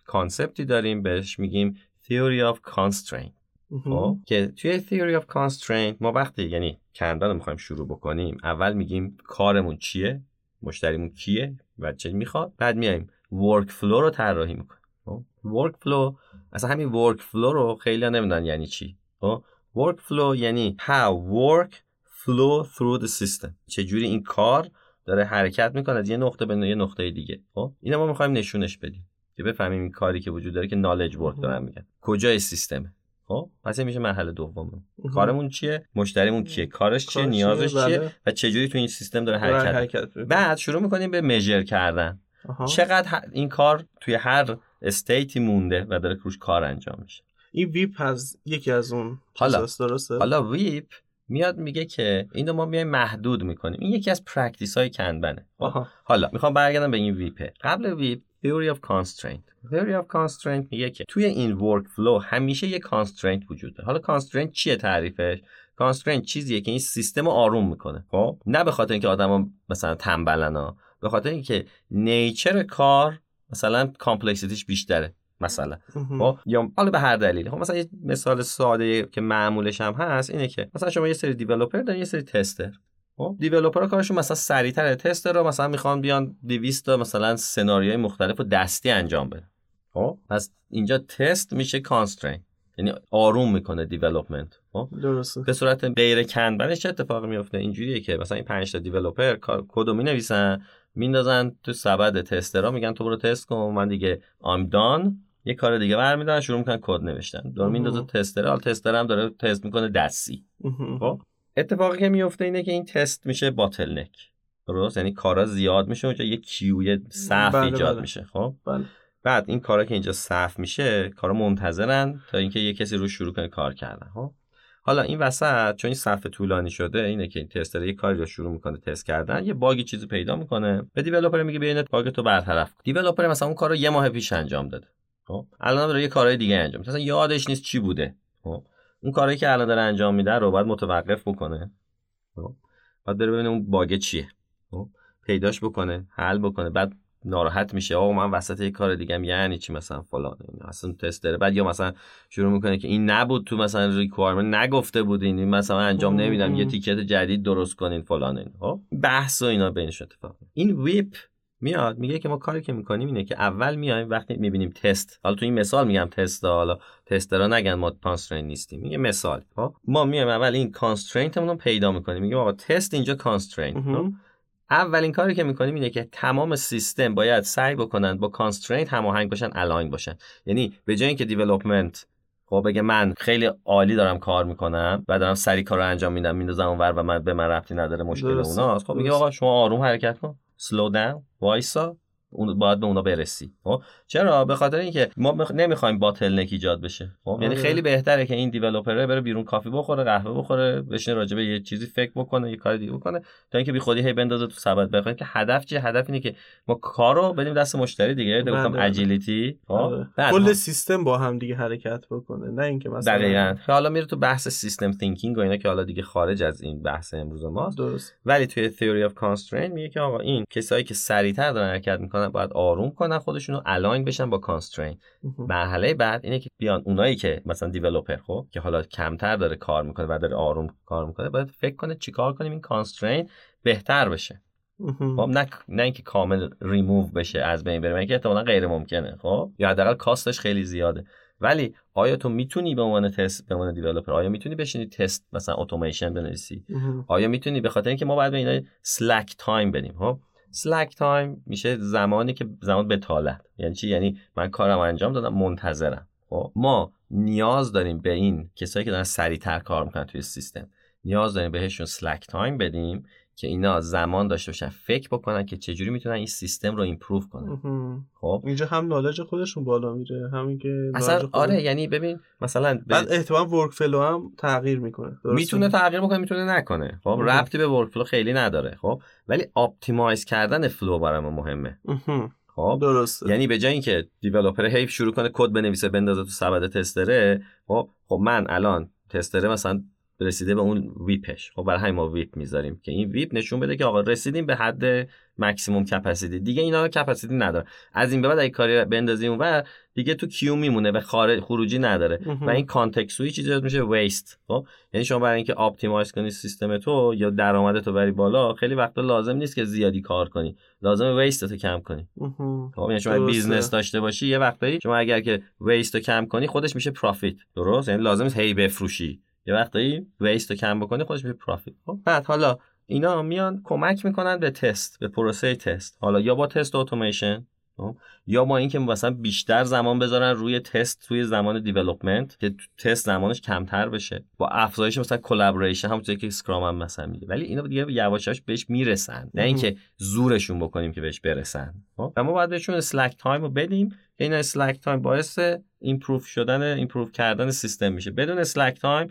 B: concept ی داریم بهش میگیم theory of constraint. خب که توی theory of constraint ما وقتی یعنی Kanban رو می‌خوایم شروع بکنیم اول میگیم کارمون چیه مشتریمون کیه و چه می‌خواد بعد میایم workflow رو طراحی می‌کنیم. خب workflow اصلا همین workflow رو خیلی نمی‌دونن یعنی چی. خب workflow یعنی how work flow through the system. چجوری این کار داره حرکت می‌کنه از یه نقطه به یه نقطه دیگه. خب؟ اینو ما می‌خوایم نشونش بدیم. که بفهمیم این کاری که وجود داره که knowledge work دارن میگن. کجای سیستمه خب؟ پس میشه مرحله دوم. کارمون چیه؟ مشتریمون کیه؟ کارش چیه؟ نیازش
A: چیه؟ بله.
B: و چجوری تو این سیستم داره حرکت
A: حرکت.
B: بعد شروع می‌کنیم به measure کردن.
A: آها.
B: چقدر این کار توی هر state ی مونده و داره روش کار انجام میشه؟
A: این WIP از یکی از اون
B: حالا.
A: درسته؟
B: حالا WIP میاد میگه که اینو ما میایم محدود می‌کنیم. این یکی از practice های Kanban ه؟
A: آها.
B: حالا می‌خوام برگردم به این WIP ه قبل WIP theory of constraint. theory of constraint میگه که توی این workflow همیشه یه constraint وجود داره. حالا constraint چیه تعریفش؟ constraint چیزیه که این سیستم رو آروم می‌کنه. خب نه به خاطر اینکه آدما مثلا تنبلن ها به خاطر اینکه nature کار مثلا complexity ش بیشتره. مثلا. خب؟ یا حالا به هر دلیلی. خب مثلا یه مثال ساده که معمولش هم هست اینه که مثلا شما یه سری developer دارین یه سری tester. خب؟ developer کارشون مثلا سریعتر tester رو مثلا می‌خوان بیان 200 تا مثلا سناریوهای مختلف و دستی انجام بدن. خب؟ پس اینجا تست میشه constraint یعنی آروم می‌کنه development
A: خب؟ درسته.
B: به صورت غیر Kanban ش چه اتفاقی میفته اینجوریه که مثلا این 5 تا developer کدو می‌نویسن میندازن تو سبد tester ها میگن تو برو تست کن. من دیگه I'm done یه کار دیگه برمیدارن شروع می‌کنن کد نوشتن. دور میندازه tester حال tester هم داره تست می‌کنه دستی. خب؟ اتفاقی که میفته اینه که این تست میشه bottleneck درست؟ یعنی کارا زیاد میشه اونجا یه queue ی صف بله ایجاد بله. میشه. خب؟
A: بله.
B: بعد این کارا که اینجا صف میشه کارا منتظرن تا اینکه یه کسی رو شروع کنه کار کردن. خب؟ حالا این وسط چون این صفحه طولانی شده اینه که این تستر یه کاری رو شروع می‌کنه تست کردن یه باگی چیزی پیدا می‌کنه. به دیولپر میگه بیا باگ تو برطرف کن. دیولپر مثلا اون کارو یه ماه پیش انجام داده. خب؟ الان داره یه کارهای دیگه انجام مثلا یادش نیست چی بوده. خب؟ اون کاری که الان داره انجام میده رو باید متوقف بکنه. خب؟ باید بره ببینه اون باگ چیه. خب؟ پیداش بکنه حل بکنه. بعد ناراحت میشه. آقا من وسط یه کار دیگه یعنی چی مثلا فلان؟ اصلا تست داره. بعد یا مثلا شروع می‌کنه که این نبود تو مثلا requirement نگفته بودین. این مثلا انجام نمیدم. یه ticket جدید درست کنین فلان این. خب؟ بحث و اینا بینش اتفاق این WIP میاد میگه که ما کاری که می‌کنیم اینه که اول میایم وقتی می‌بینیم تست حالا تو این مثال میگم تست حالا tester ا نگن ما constraint نیستیم میگه مثال خب؟ ما میایم اول این constraint مون رو پیدا می‌کنیم میگه آقا تست اینجا constraint خب؟ اولین کاری که می‌کنیم اینه که تمام سیستم باید سعی بکنن با constraint هماهنگ باشن align باشن. یعنی به جای اینکه دیولپمنت خب بگه من خیلی عالی دارم کار می‌کنم و دارم سری کار رو انجام میدم میندازم اونور و من به من ربطی نداره مشکل اوناست خب میگه آقا شما آروم حرکت کن. slow down, voice up, اون باید به اونا برسی. خب؟ چرا؟ به خاطر اینکه ما نمی‌خوایم باتل نک ایجاد بشه. خب؟ یعنی آره. خیلی بهتره که این دیولپر بره بیرون کافی بخوره قهوه بخوره بشینه راجع به یه چیزی فکر بکنه یه کار دیگه بکنه تا اینکه بی خودی هی بندازه تو سبد. بخوایم که هدف چیه؟ هدف اینه که ما کارو بدیم دست مشتری دیگه. گفتم agility خب؟
A: آره. کل سیستم با هم دیگه حرکت بکنه نه اینکه مثلا
B: دقیقاً. حالا میره تو بحث system thinking و اینا که حالا دیگه خارج از این بحث امروز ماست.
A: درست.
B: ولی توی theory of constraint میگه که آقا این کسایی که سریعتر دارن حرکت می‌کنن باید آروم کنن خودشون رو align بشن با constraint مرحله بعد اینه که بیان اونایی که مثلا developer خب که حالا کمتر داره کار می‌کنه و داره آروم کار می‌کنه باید فکر کنه چیکار کنیم این constraint بهتر بشه. خب نه نه اینکه کامل ریموو بشه از بین بره که احتمالاً غیر ممکنه خب؟ یا حداقل cost ش خیلی زیاده. ولی آیا تو می‌تونی به عنوان تست به عنوان developer آیا می‌تونی بشینی تست مثلا اتوماسیون بنویسی؟ آیا می‌تونی به خاطر اینکه ما باید به اینا slack time بدیم خب؟ slack time میشه زمانی که زمان بطالت یعنی چی؟ یعنی من کارم انجام دادم منتظرم. خب ما نیاز داریم به این کسایی که دارن سریعتر کار می‌کنن توی سیستم. نیاز داریم بهشون slack time بدیم که اینا زمان داشته باشن فکر بکنن که چجوری می‌تونن این سیستم رو improve کنن.
A: خب؟ اینجا هم knowledge خودشون بالا میره همین که
B: اصلا آره یعنی ببین مثلا
A: بعد احتمال workflow هم تغییر می‌کنه
B: می‌تونه تغییر بکنه می‌تونه نکنه. خب؟ ربطی به workflow خیلی نداره خب؟ ولی optimize کردن flow برای ما مهمه
A: خب؟ درسته.
B: یعنی به جای اینکه developer هی شروع کنه کد بنویسه بندازه تو سبد tester ه خب؟ خب من الان tester ه مثلا رسیده به اون WIP ش. خب برای همین ما WIP می‌ذاریم که این WIP نشون بده که آقا رسیدیم به حد maximum capacity دیگه اینا capacity نداره. از این به بعد اگه کاری بندازیم و دیگه تو queue میمونه و خارج خروجی نداره. و این context switch چیزی میشه waste خب؟ یعنی شما برای اینکه optimize کنی سیستم تو یا درآمد تو بری بالا خیلی وقتا لازم نیست که زیادی کار کنی. لازم waste تو کم کنی. خب؟ یعنی شما business داشته باشی یه وقتایی شما اگر که waste رو کم کنی خودش میشه profit درست؟ یعنی لازم نیست هی بفروشی. یه وقتایی waste رو کم بکنه خودش به profit خب بعد حالا اینا میان کمک می‌کنن به تست به پروسه تست حالا یا با تست اتوماسیون خب؟ یا با اینکه مثلا بیشتر زمان بذارن روی تست توی زمان development که تست زمانش کمتر بشه. با افزایش مثلا collaboration همونطوری که Scrum هم مثلا میگه. ولی اینا دیگه یواش یواش بهش می‌رسن. نه اینکه زورشون بکنیم که بهش برسن. خب؟ و ما باید بهشون slack time رو بدیم این slack time باعث improve شدن improve کردن سیستم میشه. بدون slack time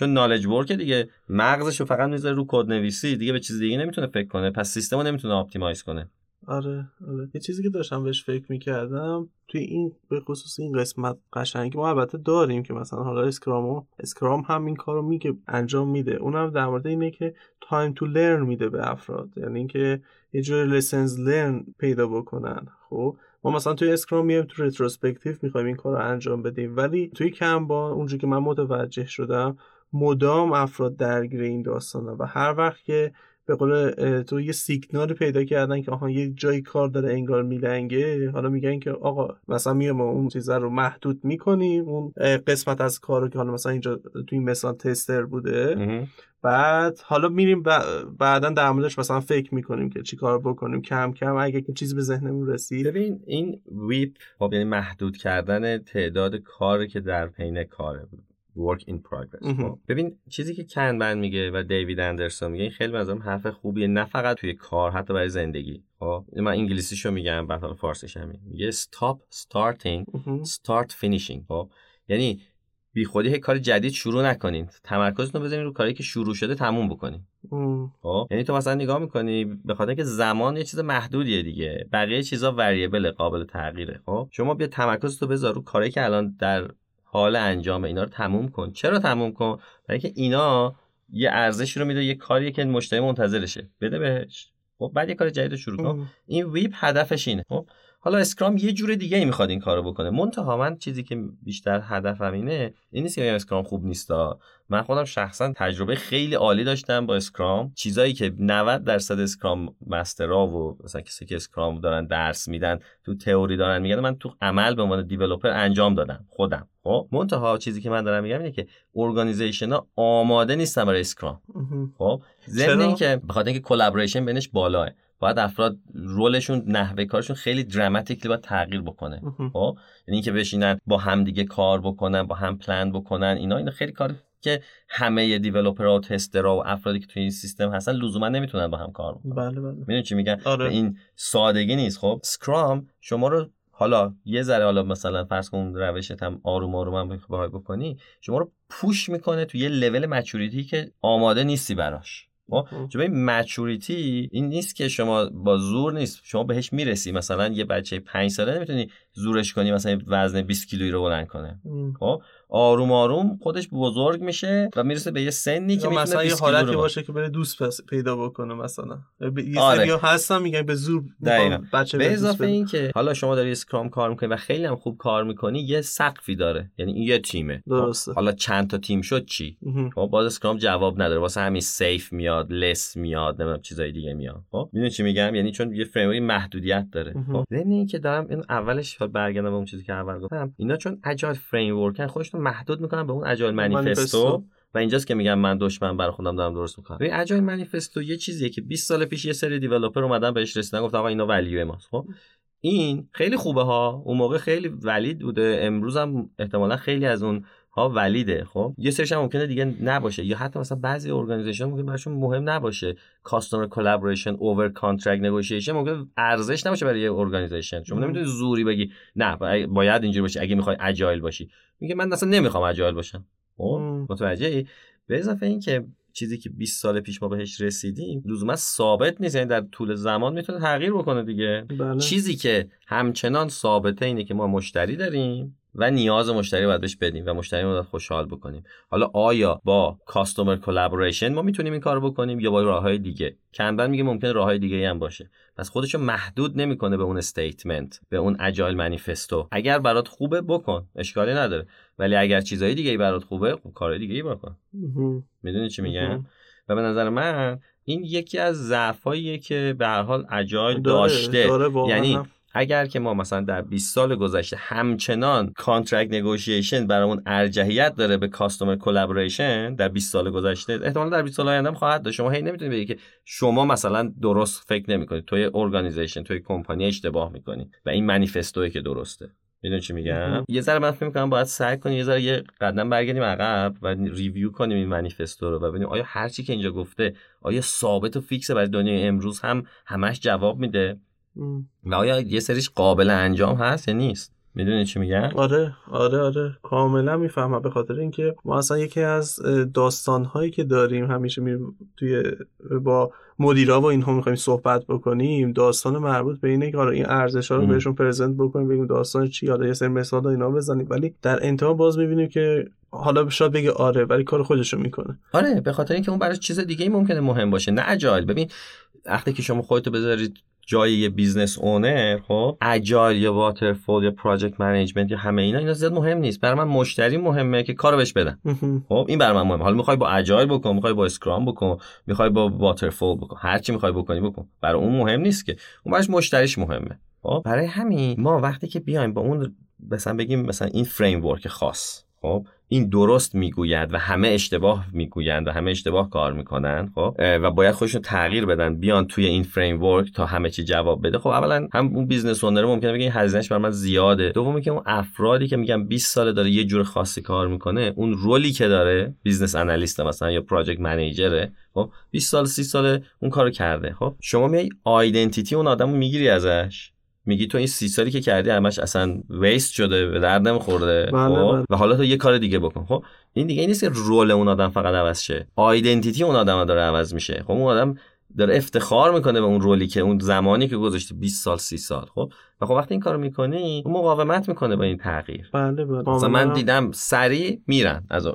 B: چون knowledge work دیگه مغزشو فقط می‌ذاره رو کد نویسی دیگه به چیز دیگه نمی‌تونه فکر کنه. پس سیستمو نمی‌تونه optimize کنه.
A: آره آره. یه چیزی که داشتم بهش فکر می‌کردم توی این به خصوص این قسمت قشنگی ما البته داریم که مثلا حالا Scrum Scrum هم این کارو میگه انجام میده. اونم در مورد اینه که time to learn میده به افراد. یعنی اینکه یه جور lessons learned پیدا بکنن. خب؟ ما مثلا توی Scrum میایم تو retrospective می‌خوایم این کار رو انجام بدیم. ولی توی Kanban اونجوری که من متوجه شدم مدام افراد درگیر این داستانه و هر وقت که به قول تو یه سیگنال پیدا کردن که آها یه جای کار داره انگار میلنگه حالا میگن که آقا مثلا میام اون چیزا رو محدود می‌کنیم اون قسمت از کارو که حالا مثلا اینجا تو این مثال تستر بوده. بعد حالا میریم بعدا در موردش مثلا فکر می‌کنیم که چی کار بکنیم کم کم اگه که چیزی به ذهنمون رسید.
B: ببین این ویپ خب یعنی محدود کردن تعداد کاری که در پین کاره work in progress. خب، ببین چیزی که کنبن میگه و دیوید اندرسون میگه این خیلی مثلا حرف خوبیه نه فقط توی کار حتی برای زندگی. خب من انگلیسیشو میگم بعد حالا فارسیش هم میگه stop starting start finishing. خب یعنی بی خودی کار جدید شروع نکنین. تمرکزتون رو بزنین رو کاری که شروع شده تموم بکنین. خب یعنی تو مثلا نگاه می‌کنی به خاطر که زمان یه چیز محدودیه دیگه. بقیه چیزا وریبل قابل تغییره. خب شما بیا تمرکزتو بذار رو کاری که الان در حال انجام اینا رو تموم کن. چرا تموم کن؟ برای که اینا یه ارزشی رو میده یه کاری که مشتری منتظرشه. بده بهش. خب بعد یه کار جدید شروع کن. این WIP هدفش اینه. خب حالا Scrum یه جور دیگه ای می‌خواد این کارو بکنه. منتها من چیزی که بیشتر هدفم اینه این نیست که Scrum خوب نیستا. من خودم شخصا تجربه خیلی عالی داشتم با Scrum. چیزایی که 90 درصد Scrum master ا و مثلا کسی که Scrum دارن درس میدن تو تئوری دارن میگن من تو عمل به عنوان developer انجام دادم. خودم. خب؟ منتها چیزی که من دارم میگم اینه که organization ها آماده نیستن برای Scrum. خب؟ ضمن اینکه بخاطر اینکه collaboration بینش بالاه. باید افراد role شون نحوه کارشون خیلی dramatically باید تغییر بکنه. خب؟ یعنی اینکه بشینن با هم دیگه کار بکنن با هم پلان بکنن اینا اینا خیلی کار که همه developer ها و tester ها و افرادی که توی این سیستم هستن لزوما نمی‌تونن با هم کار بکنن.
A: بله بله.
B: چی میگن؟
A: آره.
B: این سادگی نیست. خب؟ سکرام شما رو حالا یه ذره حالا مثلا فرض کن روشت هم آروم آروم هم بخوای بکنی شما رو پوش می‌کنه تو یه لول مچوریتی که آماده نیستی براش. خب چون این مچوریتی این نیست که شما با زور نیست. شما بهش می‌رسی. مثلا یه بچه 5 ساله نمی‌تونی زورش کنی مثلا وزن 20 کیلویی رو بلند کنه. خب؟ آروم آروم خودش بزرگ میشه و می‌رسه به یه سنی که
A: مثلا یه حالتی باشه که بره دوست پس پیدا بکنه مثلا. یه آره. هستن میگن به زور بچه
B: به اضافه این که حالا شما داری Scrum کار می‌کنی و خیلی هم خوب کار می‌کنی یه سقفی داره. یعنی این یه تیمه.
A: خب، درسته.
B: حالا چند تا تیم شد چی؟ خب باز Scrum جواب نداره. واسه همین SAFe میاد. LeSS میاد نمی‌دونم چیزای دیگه میاد. خب؟ می‌دونی چی میگم؟ یعنی چون یه فریم محدودیت داره. خب؟ این که دارم این اولش برگردم به اون چیزی که اول گفتم اینا چون Agile framework ن خودشون محدود می‌کنن به اون Agile Manifesto و اینجاست که میگم من دشمن برای خودم دارم درست می‌کنم. ببین Agile Manifesto یه چیزیه که 20 سال پیش یه سری developer اومدن بهش رسیدن گفتن آقا اینا value ماست. خب؟ این خیلی خوبه ها. اون موقع خیلی valid بوده. امروز هم احتمالا خیلی از اون ها valid ه خب؟ یه سرش هم ممکنه دیگه نباشه. یا حتی مثلا بعضی organization ممکن براشون مهم نباشه. customer collaboration over contract negotiation ممکن ارزش نباشه برای یه organization شما نمی‌تونی زوری بگی نه باید اینجوری باشه. اگه می‌خوای Agile باشی. میگه من اصلا نمی‌خوام Agile باشم. خب؟ متوجهی؟ به اضافه اینکه چیزی که 20 سال پیش ما بهش رسیدیم لزوما ثابت نیست. یعنی در طول زمان می‌تونه تغییر بکنه دیگه.
A: بله.
B: چیزی که همچنان ثابته اینه که ما مشتری داریم. و نیاز مشتری باید بهش بدیم و مشتری رو خوشحال بکنیم. حالا آیا با customer collaboration ما می‌تونیم این کار بکنیم یا با راه های دیگه؟ Kanban میگه ممکن راه های دیگه هم باشه. پس خودشو محدود نمی‌کنه به اون statement به اون Agile Manifesto اگر برات خوبه بکن اشکالی نداره. ولی اگر چیزای دیگه برات خوبه خب کار دیگه ای بکن می‌دونی چی میگم؟ و به نظر من این یکی از ضعفاییه که به هر حال Agile داشته. یعنی اگر که ما مثلا در 20 سال گذشته همچنان contract negotiation برامون ارجحیت داره به customer collaboration در 20 سال گذشته احتمالا در 20 سال آینده خواهد داشت. شما هی نمی‌تونید بگید که شما مثلا درست فکر نمی‌کنید. توی organization توی کمپانی اشتباه می‌کنید و این manifesto ی که درسته. می‌دونی چی میگم؟ یه ذره من فکر می‌کنم باید سعی کنیم یه ذره یه قدم برگردیم عقب و review کنیم این manifesto رو و ببینیم آیا هر چی که اینجا گفته آیا ثابت و fix برای دنیای امروز هم همش جواب میده؟ و آیا یه سریش قابل انجام هست یا نیست؟ می‌دونی چی میگم؟
A: آره آره آره. کاملا می‌فهمم. به خاطر اینکه ما اصلا یکی از داستان هایی که داریم همیشه میریم توی با مدیرا و اینها می‌خوایم صحبت بکنیم داستان مربوط به اینه که آره این ارزش ها رو بهشون present بکنیم بگیم داستان چی حالا یه سری مثال اینا بزنیم. ولی در انتها باز می‌بینیم که حالا شاید بگه آره ولی کار خودشو می‌کنه.
B: آره به خاطر اینکه اون برای چیز دیگه ای ممکنه مهم باشه. نه Agile ببین وقتی که شما خودتو بذارید جای یه business owner خب؟ Agile یا waterfall یا project management یا همه اینا اینا زیاد مهم نیست. برای من مشتری مهمه که کارو بهش بدن خب این برای من مهمه. حالا می‌خوای با Agile بکن می‌خوای با Scrum بکن می‌خوای با waterfall بکن. هر چی می‌خوای بکنی بکن. برای اون مهم نیست که. اون براش مشتریش مهمه. خب؟ برای همین ما وقتی که بیایم با اون مثلا بگیم مثلا این framework خاص خب؟ این درست می‌گوید و همه اشتباه می‌گویند و همه اشتباه کار می‌کنن خب؟ و باید خودشون تغییر بدن بیان توی این framework تا همه چی جواب بده. خب اولا هم اون business owner ممکنه بگه این هزینهش بر من زیاده. دومی که اون افرادی که میگن 20 ساله داره یه جور خاصی کار می‌کنه اون role ی که داره business analyst مثلا یا project manager ه خب؟ 20 سال 30 ساله اون کارو کرده خب؟ شما میای identity اون آدمو می‌گیری ازش؟ میگی تو این سی سالی که کردی همش اصلا waste شده به درد نمیخورده.
A: بله،
B: خب؟
A: بله.
B: و حالا تو یه کار دیگه بکن. خب؟ این دیگه این نیست که رول اون آدم فقط عوض شه. آیدنتیتی اون آدم داره عوض میشه. خب اون آدم داره افتخار می‌کنه به اون رولی که اون زمانی که گذاشته 20 سال 30 سال. خب؟ و خب وقتی این کارو می‌کنی مقاومت می‌کنه با این تغییر.
A: بله بله.
B: مثلا من دیدم سریع میرن. از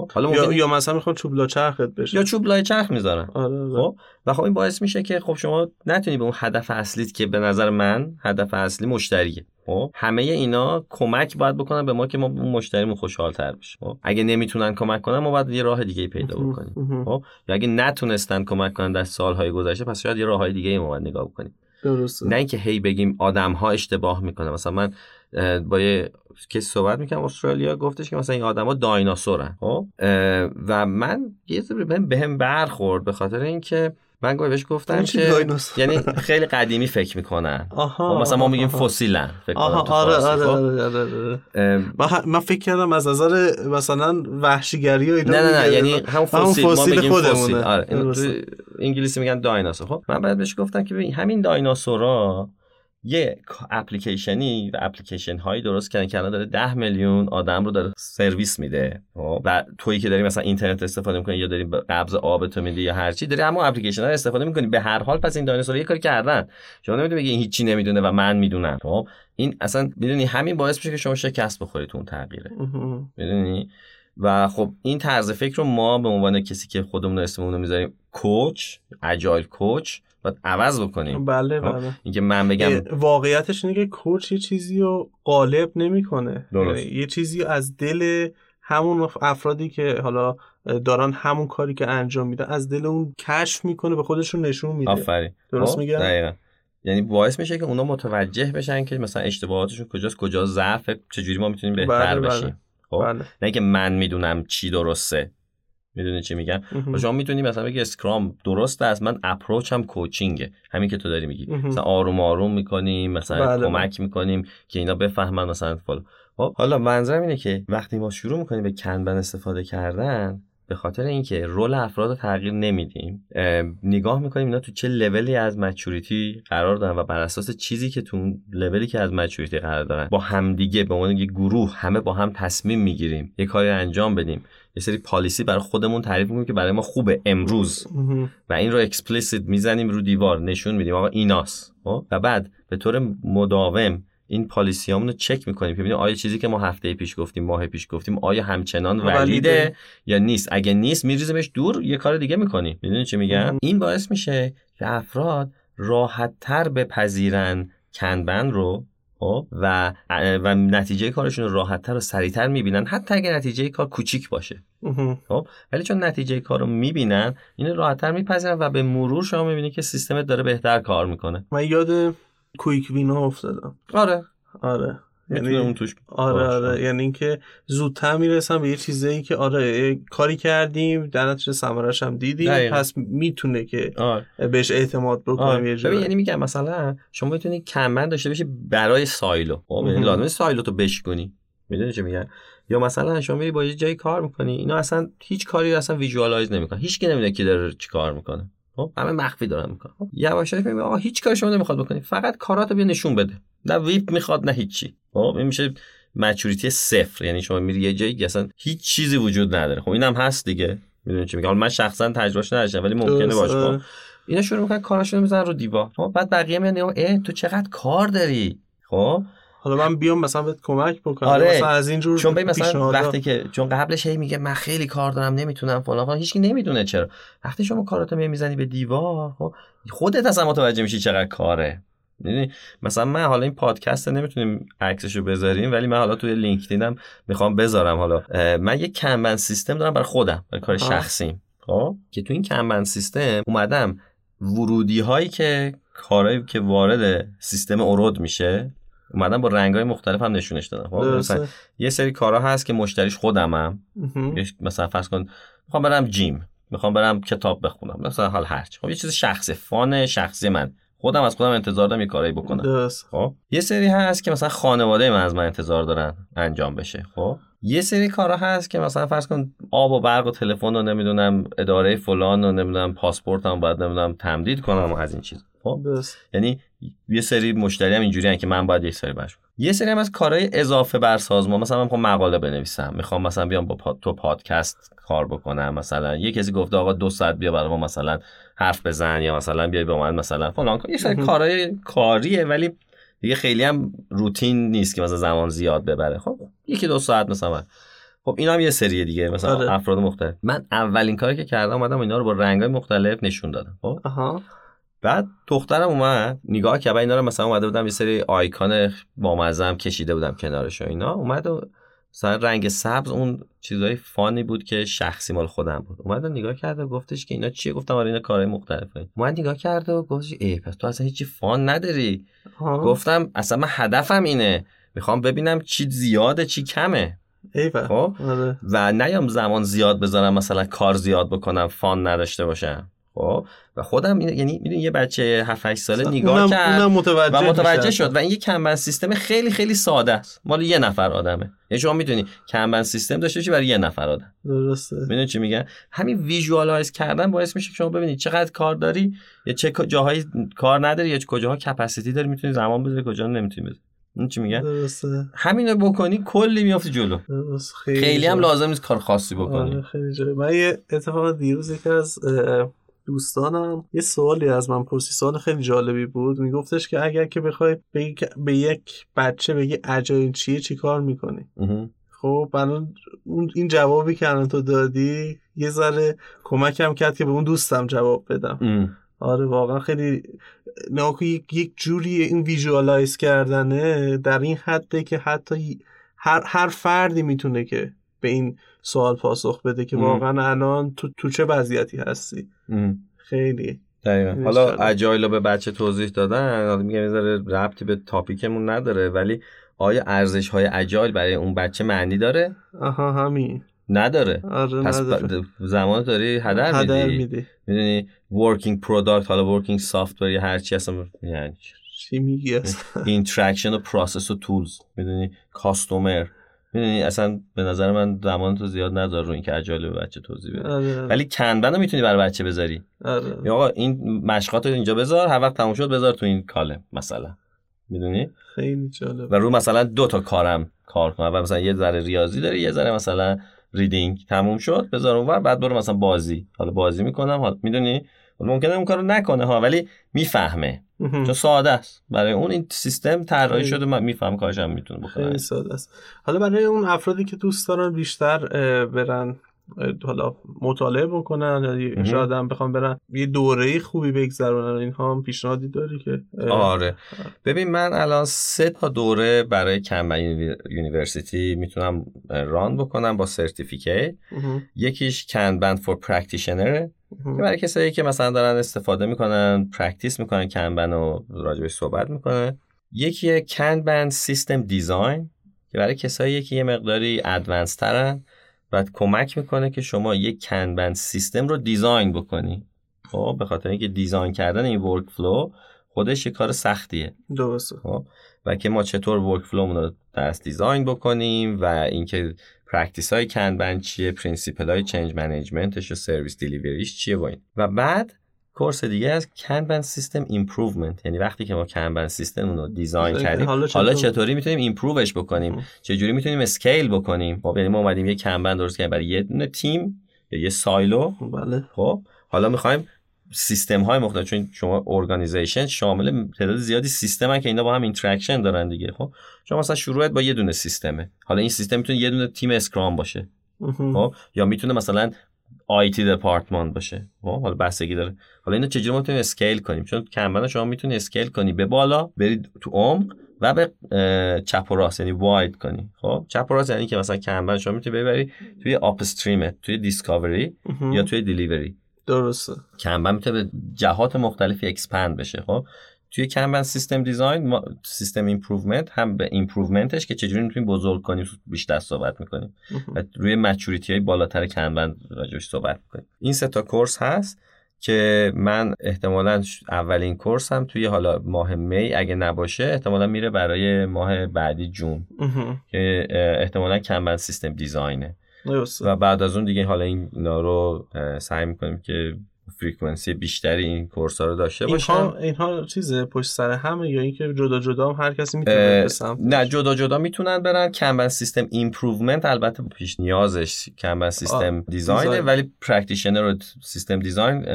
B: خب حالا
A: یا,
B: ممکن
A: یا مثلا می‌خوان چوب چرخت بشه.
B: یا چوب لای چرخ می‌ذارن
A: آره آره.
B: خب و خب این باعث میشه که خب شما نتونی به اون هدف اصلیت که به نظر من هدف اصلی مشتریه. خب همه اینا کمک باید بکنن به ما که ما اون مشتریمون خوشحال تر بشه خب اگه نمی‌تونن کمک کنن ما باید یه راه دیگه پیدا بکنیم. خب یا اگه نتونستن کمک کنن در سالهای گذشته پس شاید یه راههای دیگه ما باید نگاه بکنیم.
A: درسته.
B: نه اینکه هی بگیم آدم ها اشتباه می‌کنن. مثلا من با یه کسی صحبت می‌کنم استرالیا گفتش که مثلا این آدما دایناسورن خب و من یه ذره بهم بهم برخورد به خاطر اینکه من بهش گفتم که؟ یعنی خیلی قدیمی فکر می‌کنن
A: آها
B: خب مثلا ما میگیم. فسیلن فکر
A: آها آره آره
B: خب؟
A: آره آره, آره. من, فکر کردم از نظر مثلا وحشیگری و اینا
B: نه نه نه. یعنی همون فسیل, ما
A: فسیل
B: بگیم
A: خودمونه.
B: آره انگلیسی میگن دایناسور خب من بعد بهش گفتم که ببین همین دایناسورا یه اپلیکیشنی و اپلیکیشن هایی درست کردن که الان داره 10 میلیون آدم رو داره سرویس میده. خب؟ و تویی که داری مثلا اینترنت استفاده می‌کنی یا داری قبض آب تو میدی یا هر چی داری همون اپلیکیشن ها رو استفاده می‌کنی. به هر حال پس این دایناسورها یه کاری کردن. شما نمی‌تونی بگی این هیچی نمی‌دونه و من می‌دونم. خب این اصلا می‌دونی همین باعث میشه که شما شکست بخوری تو اون تغییره. می‌دونی؟ و خب این طرز فکر رو ما به عنوان کسی که خودمون اسممون رو می‌ذاریم کوچ اجایل کوچ باید عوض بکنیم.
A: بله
B: خب،
A: بله.
B: اینکه من بگم
A: واقعیتش اینه که کوچ یه چیزی رو غالب نمی‌کنه. یه چیزی از دل همون افرادی که حالا دارن همون کاری که انجام میدن از دل اون کشف می‌کنه به خودشون نشون میده.
B: آفرین.
A: درست
B: خب،
A: میگم؟
B: دقیقا. یعنی باعث میشه که اونا متوجه بشن که مثلا اشتباهاتشون کجاست کجا ضعف چجوری ما می‌تونیم بهتر
A: بله، بله.
B: بشیم. خب؟
A: بله.
B: نه اینکه من می‌دونم چی درسته. می‌دونی چی میگم. و شما می‌تونی مثلا بگی اسکرام درست است من اپروچ هم کوچینگه. همین که تو داری میگی. مثلا آروم آروم می‌کنیم مثلا
A: بله،
B: کمک می‌کنیم که اینا بفهمن مثلا فلان. خب؟ حالا منظرم اینه که وقتی ما شروع می‌کنیم به کنبن استفاده کردن به خاطر اینکه رول افراد رو تغییر نمیدیم اه، نگاه می‌کنیم اینا تو چه لولی از مچوریتی قرار دارن و بر اساس چیزی که تو لولی که از مچوریتی قرار دارن با همدیگه به عنوان یه گروه همه با هم تصمیم می‌گیریم یه کاری انجام بدیم. یه سری policy برای خودمون تعریف می‌کنیم که برای ما خوبه امروز. و این رو explicit می‌زنیم رو دیوار نشون میدیم آقا ایناست خب؟ و بعد به طور مداوم این policy رو چک می‌کنیم که ببینیم آیا چیزی که ما هفته پیش گفتیم ماه پیش گفتیم آیا همچنان
A: valid
B: ه. valid ه یا نیست اگه نیست میریزیمش دور یه کار دیگه می‌کنیم می‌دونی چی میگم. این باعث میشه که افراد راحت تر بپذیرن Kanban رو خب؟ و و نتیجه کارشون رو راحتتر و سریعتر می‌بینن. حتی اگه نتیجه کار کوچیک باشه. خب ولی چون نتیجه کار رو می‌بینن اینو راحتتر میپذیرن و به مرور شما می‌بینی که سیستمت داره بهتر کار می‌کنه.
A: من یاد کویک وینا افتادم.
B: آره.
A: آره. یعنی
B: اون توش
A: آره. آره یعنی اینکه زودتر می‌رسم به یه چیزایی که آره کاری کردیم در نتیجه ثمرش هم دیدیم
B: دقیقاً.
A: پس می‌تونه که
B: آره.
A: بهش اعتماد بکنیم
B: آره.
A: یه
B: ببین
A: جوری
B: یعنی میگم مثلا شما می‌تونی کمبند داشته باشی برای سایلو خب یعنی
A: مهم.
B: لازم نیست سایلو تو بشکنی می‌دونی چه میگم یا مثلا شما میری با یه جایی کار می‌کنی اینا اصلا هیچ کاری اصلا visualize نمی‌کنن هیچ کی نمی‌دونه کی داره چی کار می‌کنه خب همه مخفی دارن می‌کنن. خب یواشکی میگم آقا هیچ کاری شما نمی‌خواد بکنی. فقط کاراتو بیا نشون بده. نه WIP می‌خواد نه هیچی. خب این میشه maturity صفر. یعنی شما میری یه جایی که اصلا هیچ چیزی وجود نداره. خب اینم هست دیگه. می‌دونی چی میگم؟ حالا من شخصا تجربهش نداشتم ولی ممکنه باشه. خب اینا شروع می‌کنن کاراشونو می‌زنن رو دیوار. خب بعد بقیه میان اه تو چقدر کار داری؟ خب
A: حالا من بیام مثلا بهت کمک بکنم
B: آره.
A: مثلا از اینجور
B: چون ببین مثلا. وقتی که چون قبلش هی میگه من خیلی کار دارم نمی‌تونم فلان فلان. هیچکی نمی‌دونه چرا. وقتی شما کاراتو می‌زنی به دیوار خب خودت اصلا متوجه میشی چقدر کاره. می‌دونی؟ مثلا من حالا این پادکست نمی‌تونیم عکسشو بذاریم ولی من حالا توی لینکدینم می‌خوام بذارم حالا. من یه کنبن سیستم دارم برای خودم برای کار. شخصیم. خب؟ که تو این کنبن سیستم اومدم ورودی هایی که کارهایی که وارد سیستم اورود میشه اومدم با رنگ های مختلف هم نشونش دادم خب مثلا یه سری کارها هست که مشتریش خودمم. مثلا فرض کن می‌خوام برم جیم. می‌خوام برم کتاب بخونم. مثلا حال هرچی خب یه چیز شخصی فان شخصی من. خودم از خودم انتظار دارم یه کارایی بکنم.
A: درست.
B: خب یه سری هست که مثلا خانواده من از من انتظار دارن انجام بشه. خب یه سری کارا هست که مثلا فرض کن آب و برق و تلفن رو نمی‌دونم اداره فلان رو نمی‌دونم پاسپورتم باید نمی‌دونم تمدید کنم و از این چیز خب.
A: درست.
B: یعنی یه سری مشتری هم اینجوری که من باید یه سری برش. یه سری هم از کارهای اضافه بر سازمان مثلا من می‌خوام مقاله بنویسم. می‌خوام مثلا بیام با پاد... تو پادکست کار بکنم مثلا یه کسی گفته آقا دو ساعت بیا برای ما مثلا حرف بزن یا مثلا بیای با من مثلا فلان کن یه سری. کارهای کاریه ولی دیگه خیلی هم روتین نیست که مثلا زمان زیاد ببره. خب یکی دو ساعت مثلا. خب اینا هم یه سریه دیگه. مثلا
A: آره.
B: افراد مختلف. من اولین کاری که کردم اومدم اینا رو با رنگای مختلف نشون دادم. خب؟
A: آها.
B: بعد دخترم اومد. نگاه کرد اینا رو مثلا اومده بودم یه سری آیکان بامزه هم کشیده بودم کنارش و اینا. اومد و مثلا رنگ سبز اون چیزای فانی بود که شخصی مال خودم بود. اومد و نگاه کرد و گفتش که اینا چیه؟ گفتم آره اینا کارهای مختلفه. اومد نگاه کرد و گفتش ای پس تو اصلا هیچی فان نداری.
A: آها.
B: گفتم اصلا من هدفم اینه. می‌خوام ببینم چی زیاده چی کمه. خب؟
A: آره.
B: و نیام زمان زیاد بذارم مثلا کار زیاد بکنم فان نداشته باشم. خب؟ و خودم یعنی می‌دونی یه بچه 7 8 ساله نگاه
A: اونم,
B: کرد
A: اونم متوجه
B: و متوجه. شد و این یه کنبن سیستم خیلی خیلی ساده است. مال یه نفر آدمه. یعنی شما می‌تونی کنبن سیستم داشته باشی برای یه نفر آدم.
A: درسته.
B: می‌دونی چی میگن؟ همین ویژوالایز کردن باعث میشه که شما ببینید چقدر کار داری یا چه جاهایی کار نداری یا کجاها کپاسیتی داری می‌تونی زمان بذاری کجا نمی‌تونی بذاری. این چی میگن؟
A: درسته.
B: همینو بکنی کلی میافتی جلو.
A: خیلی,
B: خیلی هم. لازم نیست کار خاصی بکنی.
A: آره خیلی جالب من یه اتفاق دیروز یکی از اه، دوستانم. یه سوالی از من پرسی. سوال خیلی جالبی بود. میگفتش که اگر که بخوای به یک, به یک بچه بگی اجایل چیه چی کار می‌کنی. خب الان این جوابی که الان تو دادی یه ذره کمکم کرد که به اون دوستم جواب بدم.
B: ام.
A: آره واقعا خیلی ناکو یک, یک جوری این ویژوالایز کردنه در این حده که حتی هر, هر فردی می‌تونه که به این سوال پاسخ بده که. واقعا الان تو, تو چه وضعیتی هستی؟
B: ام.
A: خیلی.
B: دقیقا. حالا. اجایل رو به بچه توضیح دادن میگم یه ذره ربطی به تاپیکمون نداره ولی آیا ارزش های اجایل برای اون بچه معنی داره؟
A: آها همین.
B: نداره.
A: آره
B: پس
A: نداره.
B: ب- زمان داری هدر,
A: هدر
B: میدی؟
A: میدی.
B: می‌دونی working product حالا working software یا هر چی اصلا یعنی
A: چی میگی اصلا؟
B: Interaction و process و tools. می‌دونی؟ Customer. می‌دونی اصلا به نظر من زمان تو زیاد نذار رو اینکه اجایل به بچه توضیح بده.
A: آره
B: ولی کنبن رو می‌تونی برای بچه بذاری.
A: آره.
B: یا آقا این مشقات رو اینجا بذار هر وقت تموم شد بذار تو این کاله مثلا. می‌دونی؟
A: خیلی جالب.
B: و رو مثلا دو تا کارم کار کنم. و مثلا یه ذره ریاضی داری یه ذره مثلا ریدینگ تموم شد بذار اونور بعد برو مثلا بازی. حالا بازی می‌کنم حالا می‌دونی؟ ممکنه اون کارو نکنه ها ولی می‌فهمه. چون ساده است. برای اون این سیستم طراحی. شده من میفهم کارش هم می‌تونه بکنه.
A: خیلی ساده است. حالا برای اون افرادی که دوست دارن بیشتر برن حالا مطالعه بکنن یا. شاید هم بخوام برن. یه دوره خوبی بگذرونن اینها هم پیشنهادی داری که؟
B: آره. ببین من الان سه تا دوره برای Kanban University می‌تونم run بکنم با
A: certificate.
B: یکیش Kanban for
A: practitioner
B: ه برای کسایی که مثلا دارن استفاده می‌کنن practice می‌کنن Kanban و راجبش صحبت می‌کنن. یکی Kanban system design که برای کسایی که یه مقداری advance ترن. و کمک می‌کنه که شما یک Kanban system رو design بکنی. خب به خاطر اینکه design کردن این workflow خودش یه کار سختیه.
A: درسته.
B: خب و که ما چطور workflow مون رو درست design بکنیم و اینکه practice های Kanban چیه principle های change management ش و service delivery ش چیه و این. و بعد course دیگه از Kanban system improvement یعنی وقتی که ما Kanban system رو
A: design
B: کردیم
A: حالا
B: حالا,
A: چطور؟
B: چطوری می‌تونیم improve ش بکنیم؟
A: مهم.
B: چجوری می‌تونیم scale بکنیم؟ خب یعنی ما اومدیم یه Kanban درست کردیم برای یه دونه تیم یا یه silo.
A: بله.
B: خب حالا می‌خوایم سیستم های مختلف چون شما organization شامل تعداد زیادی سیستم که اینا با هم interaction دارن دیگه. خب شما مثلا شروعت با یه دونه سیستمه. حالا این سیستم می‌تونه یه دونه تیم Scrum باشه. خب یا می‌تونه مثلا IT department باشه. خب حالا بستگی داره. حالا اینو چجوری می‌تونیم scale کنیم؟ چون Kanban شما می‌تونی scale کنی. به بالا برید تو عمق و به چپ و راست یعنی wide کنی. خب چپ و راست یعنی که مثلا Kanban شما می‌تونی ببری توی up توی discovery یا توی delivery.
A: درسته.
B: Kanban می‌تونه به جهات مختلفی expand بشه. خب توی Kanban system design system improvement هم به improvement ش که چجوری می‌تونیم بزرگ کنیم بیشتر صحبت می‌کنیم. و روی maturity های بالاتر Kanban راجعش صحبت می‌کنیم. این سه تا course هست که من احتمالا اولین course هم توی حالا ماه می اگه نباشه احتمالا میره برای ماه بعدی June. که احتمالا Kanban system design ه و بعد از اون دیگه حالا این رو سعی می‌کنیم که frequency بیشتری این course ها رو داشته باشن؟
A: اینها اینها چیز پشت سر همه یا اینکه جدا جدا هم هر کسی می‌تونه
B: نه جدا جدا می‌تونن برن. Kanban system improvement البته پیش نیازش Kanban system design ه ولی practitioner و system design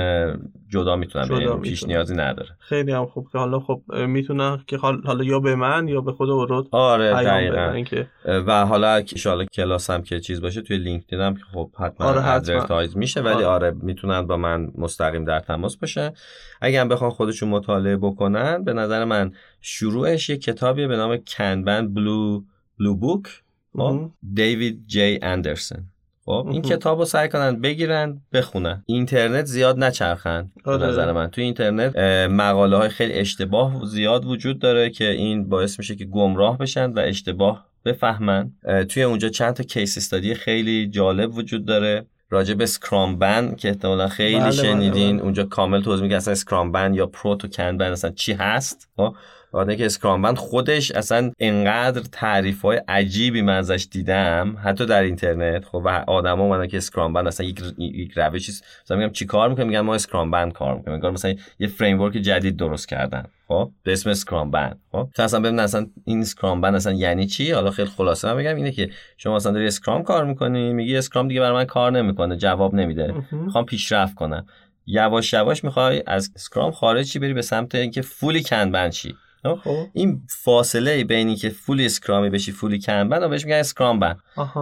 B: جدا می‌تونن برن. پیش نیازی نداره.
A: خیلی هم خوب که حالا خب می‌تونن که حالا یا به من یا به خود اُرُد
B: آره دقیقاً. و حالا ان کلاس هم که چیز باشه توی لینکدین هم خب حتما آره میشه ولی آره, آره می‌تونن با من مستقیم در تماس باشن اگر بخوان خودشون مطالعه بکنن به نظر من شروعش یه کتابیه به نام کنبن بلو بلو بوک دیوید جی اندرسون خب؟ این کتاب رو سعی کنن بگیرن بخونن. اینترنت زیاد نچرخن. به آره. نظر من. توی اینترنت مقاله های خیلی اشتباه زیاد وجود داره که این باعث میشه که گمراه بشن و اشتباه بفهمن. توی اونجا چند تا کیس استادی خیلی جالب وجود داره. راجع به Scrumban که احتمالا خیلی بله, بله، شنیدین بله. اونجا کامل توضیح میگه اصلا Scrumban یا proto Kanban اصلا چی هست بعد که Scrumban خودش اصلا انقدر تعریف های عجیبی من ازش دیدم حتی در اینترنت. خب و آدما اومدن که Scrumban اصلا یک یک روشی مثلا میگم چی کار می‌کنه؟ میگن ما Scrumban کار می‌کنیم. انگار مثلا یه فریم جدید درست کردن. خب به اسم Scrumban. خب تا اصلا ببین اصلا این Scrumban اصلا یعنی چی؟ حالا خیلی خلاصه من بگم اینه که شما اصلا داری Scrum کار می‌کنی میگی Scrum دیگه برای من کار نمی‌کنه جواب نمیده. می‌خوام پیشرفت کنم. یواش یواش می‌خوای از Scrum خارج بری به سمت اینکه fully Kanban شی. خب. این فاصله بینی که fully Scrum ی بشی fully Kanban و بهش میگن Scrumban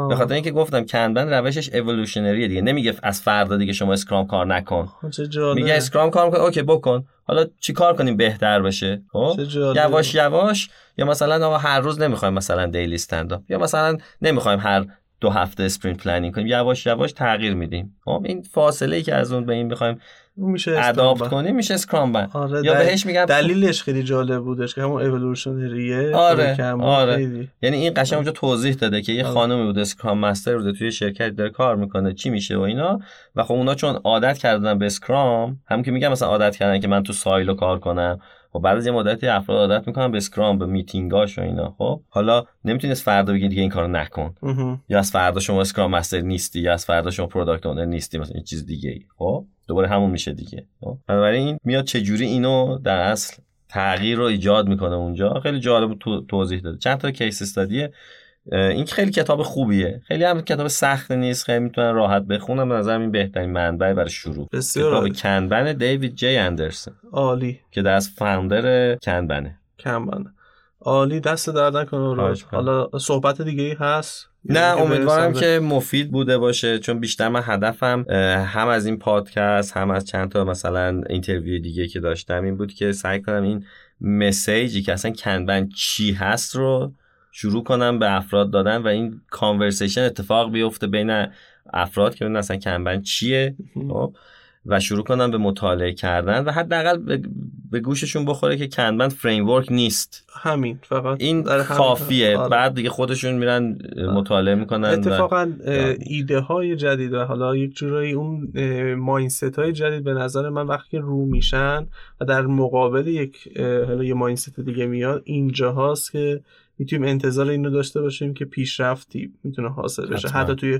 B: به خاطر اینکه گفتم Kanban روشش evolutionary ه دیگه. نمیگه از فردا دیگه شما Scrum کار نکن. میگه Scrum کار می‌کنه okay بکن. حالا چی کار کنیم بهتر بشه؟ خب؟ یواش یواش یا مثلا هر روز نمی‌خوایم مثلا daily stand یا مثلا نمی‌خوایم هر دو هفته sprint planning کنیم. یواش یواش تغییر میدیم. خب؟ این فاصله ای که از اون به این بخوایم میشه adapt کنیم میشه Scrumban
A: آره یا بهش میگن دلیلش خیلی جالب بودش که همون evolutionary ه
B: آره آره. یعنی این قشنگ اونجا توضیح داده که یه آره. خانمی بوده Scrum Master بوده توی شرکت داره کار می‌کنه چی میشه و اینا. و خب اونا چون عادت کردن به Scrum هم که میگم مثلا عادت کردن که من تو silo کار کنم. خب بعد از یه مدتی افراد عادت می‌کنن به Scrum به میتینگاش و اینا. خب حالا نمی‌تونی فردا بگی دیگه این کارو نکن. یا از فردا شما Scrum Master نیستی یا از فردا شما Product Owner نیستی مثلا این چیز دیگه ای خب؟ دوباره همون میشه دیگه. خب؟ بنابراین میاد چجوری اینو در اصل تغییر رو ایجاد می‌کنه اونجا. خیلی جالب توضیح داده. چند تا case study ه این خیلی کتاب خوبیه. خیلی هم کتاب سخت نیست. خیلی می‌تونن راحت بخونن. به نظر این بهترین منبع برای شروع.
A: بسیار
B: کتاب Kanban دیوید جی اندرسون
A: عالی.
B: که دست founder Kanban
A: ه Kanban ه عالی. دست درد نکنه حالا صحبت دیگه ای هست؟
B: نه امیدوارم که مفید بوده باشه چون بیشتر من هدفم هم از این پادکست هم از چند تا مثلا interview دیگه که داشتم این بود که سعی کنم این message ی که اصلا Kanban چی هست رو شروع کنم به افراد دادن و این conversation اتفاق بیفته بین افراد که اصلا Kanban چیه؟ و شروع کنم به مطالعه کردن و حداقل به گوششون بخوره که کنبن فریم نیست.
A: همین فقط
B: این کافیه. آره. بعد دیگه خودشون میرن مطالعه می‌کنن
A: اتفاقا ایده های جدید و حالا یک جورایی اون ماینست های جدید به نظر من وقتی رو میشن و در مقابل یک حالا یه ماینست دیگه میاد اینجا هاست که می‌تونیم انتظار اینو داشته باشیم که پیشرفتی می‌تونه حاصل بشه. حتی توی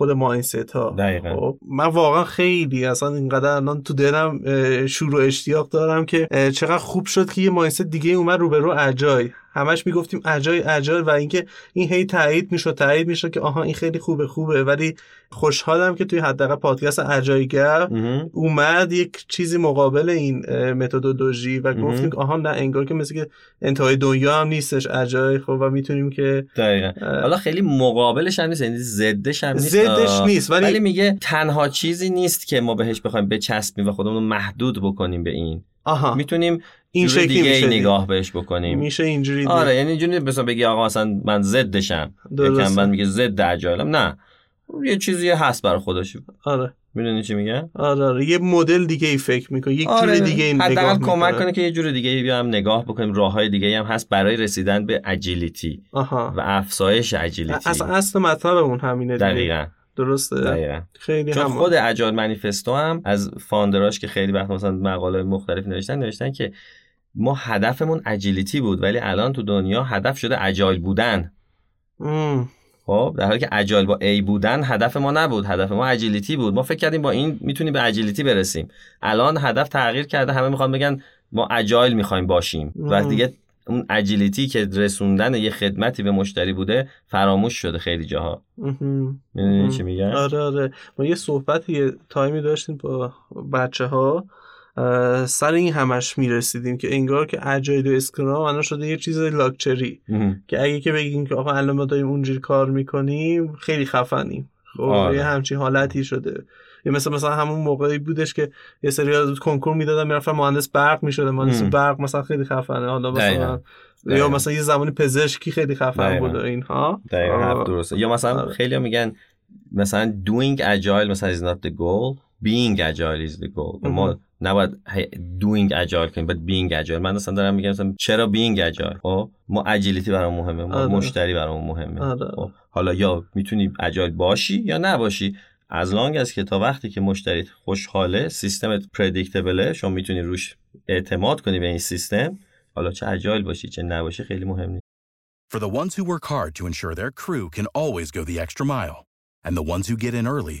A: خود ماینست ها
B: دقیقا. خب
A: من واقعا خیلی اصلا اینقدر الان تو دلم شور و اشتیاق دارم که چقدر خوب شد که یه ماینست دیگه اومد رو به رو اجای همش می‌گفتیم اجای اجای و اینکه این هی تایید می‌شد تایید می‌شد که آها این خیلی خوبه خوبه. ولی خوشحالم که توی حداقل پادکست اجایگر اومد یک چیزی مقابل این متدولوژی و گفتیم آها نه انگار که مثل که انتهای دنیا هم نیستش اجای خب و می‌تونیم که
B: دقیقا. حالا خیلی مقابلش هم نیست یعنی زدش هم نیست.
A: زدش نیست ولی...
B: ولی میگه تنها چیزی نیست که ما بهش بخوایم بچسبیم و خودمون رو محدود بکنیم به این.
A: آها.
B: می‌تونیم
A: این شکلی
B: دیگه
A: میشه.
B: نگاه بهش بکنیم.
A: میشه اینجوری دید.
B: آره یعنی اینجوری مثلا بگی آقا مثلا من ضدشم. یکم من میگه ضد اجایلم. نه. یه چیزی هست برای خودش.
A: آره.
B: می‌دونی چی میگه؟
A: آره آره. یه مدل دیگه ای فکر می‌کنه یک
B: آره.
A: جور دیگه این
B: حداقل کمک کنه که یه جور دیگه بیا هم نگاه بکنیم. راه های دیگه هم هست برای رسیدن به اجیلیتی
A: آها.
B: و افزایش اجیلیتی.
A: اصلا اصل مطلبمون همینه دیگه.
B: دقیقا.
A: درسته؟
B: دقیقا.
A: خیلی
B: چون خود اجایل منیفستو هم از فاندراش که خیلی وقت مثلا مقاله مختلف نوشتن نوشتن که ما هدفمون اجیلیتی بود ولی الان تو دنیا هدف شده اجایل بودن. خب در حالی که اجایل با ای بودن هدف ما نبود هدف ما اجیلیتی بود ما فکر کردیم با این می‌تونیم به اجیلیتی برسیم الان هدف تغییر کرده همه می‌خوان بگن ما اجایل می‌خوایم باشیم و. دیگه اون اجیلیتی که رسوندن یه خدمتی به مشتری بوده فراموش شده خیلی جاها. می‌دونی. چی میگن
A: آره آره ما یه صحبتی یه تایمی داشتیم با بچه ها سر این همش می‌رسیدیم که انگار که اجایل و اسکرام الان شده یه چیز لاکچری. که اگه که بگیم که آقا الان ما داریم اونجوری کار می‌کنیم خیلی خفنیم خب
B: آره.
A: یه همچین حالتی شده یه مثلا مثلا همون موقعی بودش که یه سری از کنکور می‌دادن می‌رفتن مهندس برق می‌شده مهندس
B: ام.
A: برق مثلا خیلی خفنه حالا مثلا. یا. مثلا یه زمانی پزشکی خیلی خفن
B: دقیقاً.
A: بود اینها
B: دقیقا درسته یا مثلا
A: آره.
B: خیلی میگن مثلا doing agile مثلا is not the goal being agile is the goal. ما نباید doing agile کنیم باید being agile. من مثلا دارم میگم مثلا چرا being agile خب ما اجیلیتی برام مهمه ما
A: آره.
B: مشتری برام مهمه.
A: آره.
B: خب حالا یا می‌تونی اجایل باشی یا نباشی از لانگ از که تا وقتی که مشتری خوشحاله سیستمت پردیکتبله شما می‌تونی روش اعتماد کنی به این سیستم حالا چه اجایل باشی چه نباشی خیلی مهم نیست.
C: For the ones who work hard to ensure their crew can always go the extra mile, and the ones who get in early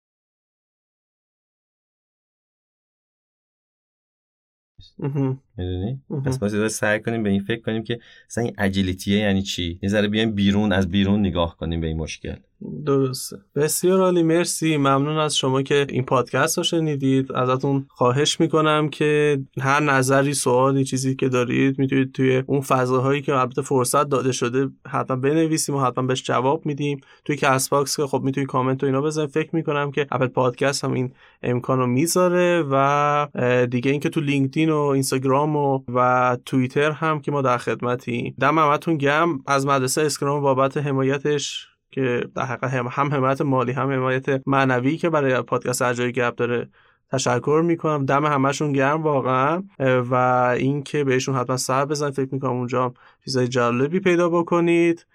A: مهم.
B: می‌دونی. پس ما سعی کنیم به این فکر کنیم که مثلا این agility ه یعنی چی یه ذره بیایم بیرون از بیرون نگاه کنیم به این مشکل
A: درسته. بسیار عالی مرسی. ممنون از شما که این پادکست رو شنیدید. ازتون خواهش می‌کنم که هر نظری سوالی چیزی که دارید می‌تونید توی اون فضاهایی که البته فرصت داده شده حتما بنویسید و حتما بهش جواب میدیم. توی کست باکس که خب می‌تونید کامنت و اینا بزنید. فکر می‌کنم که اپل پادکست هم این امکان رو می‌ذاره و دیگه اینکه تو لینکدین و اینستاگرام و و توییتر هم که ما در خدمتیم. دم همتون گم از مدرسه اسکرام بابت حمایتش. که در حقیقت هم, هم حمایت مالی هم حمایت معنوی که برای پادکست اجای گپ داره تشکر می‌کنم. دم همشون گرم واقعا. و اینکه بهشون حتما سر بزنید. فکر می‌کنم اونجا هم چیزای جالبی پیدا بکنید.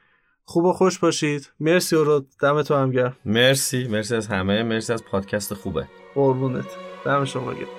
A: خوب و خوش باشید. مرسی و دم تو هم گرم.
B: مرسی. مرسی از همه. مرسی از پادکست خوبه.
A: قربونت. دم شما گرم.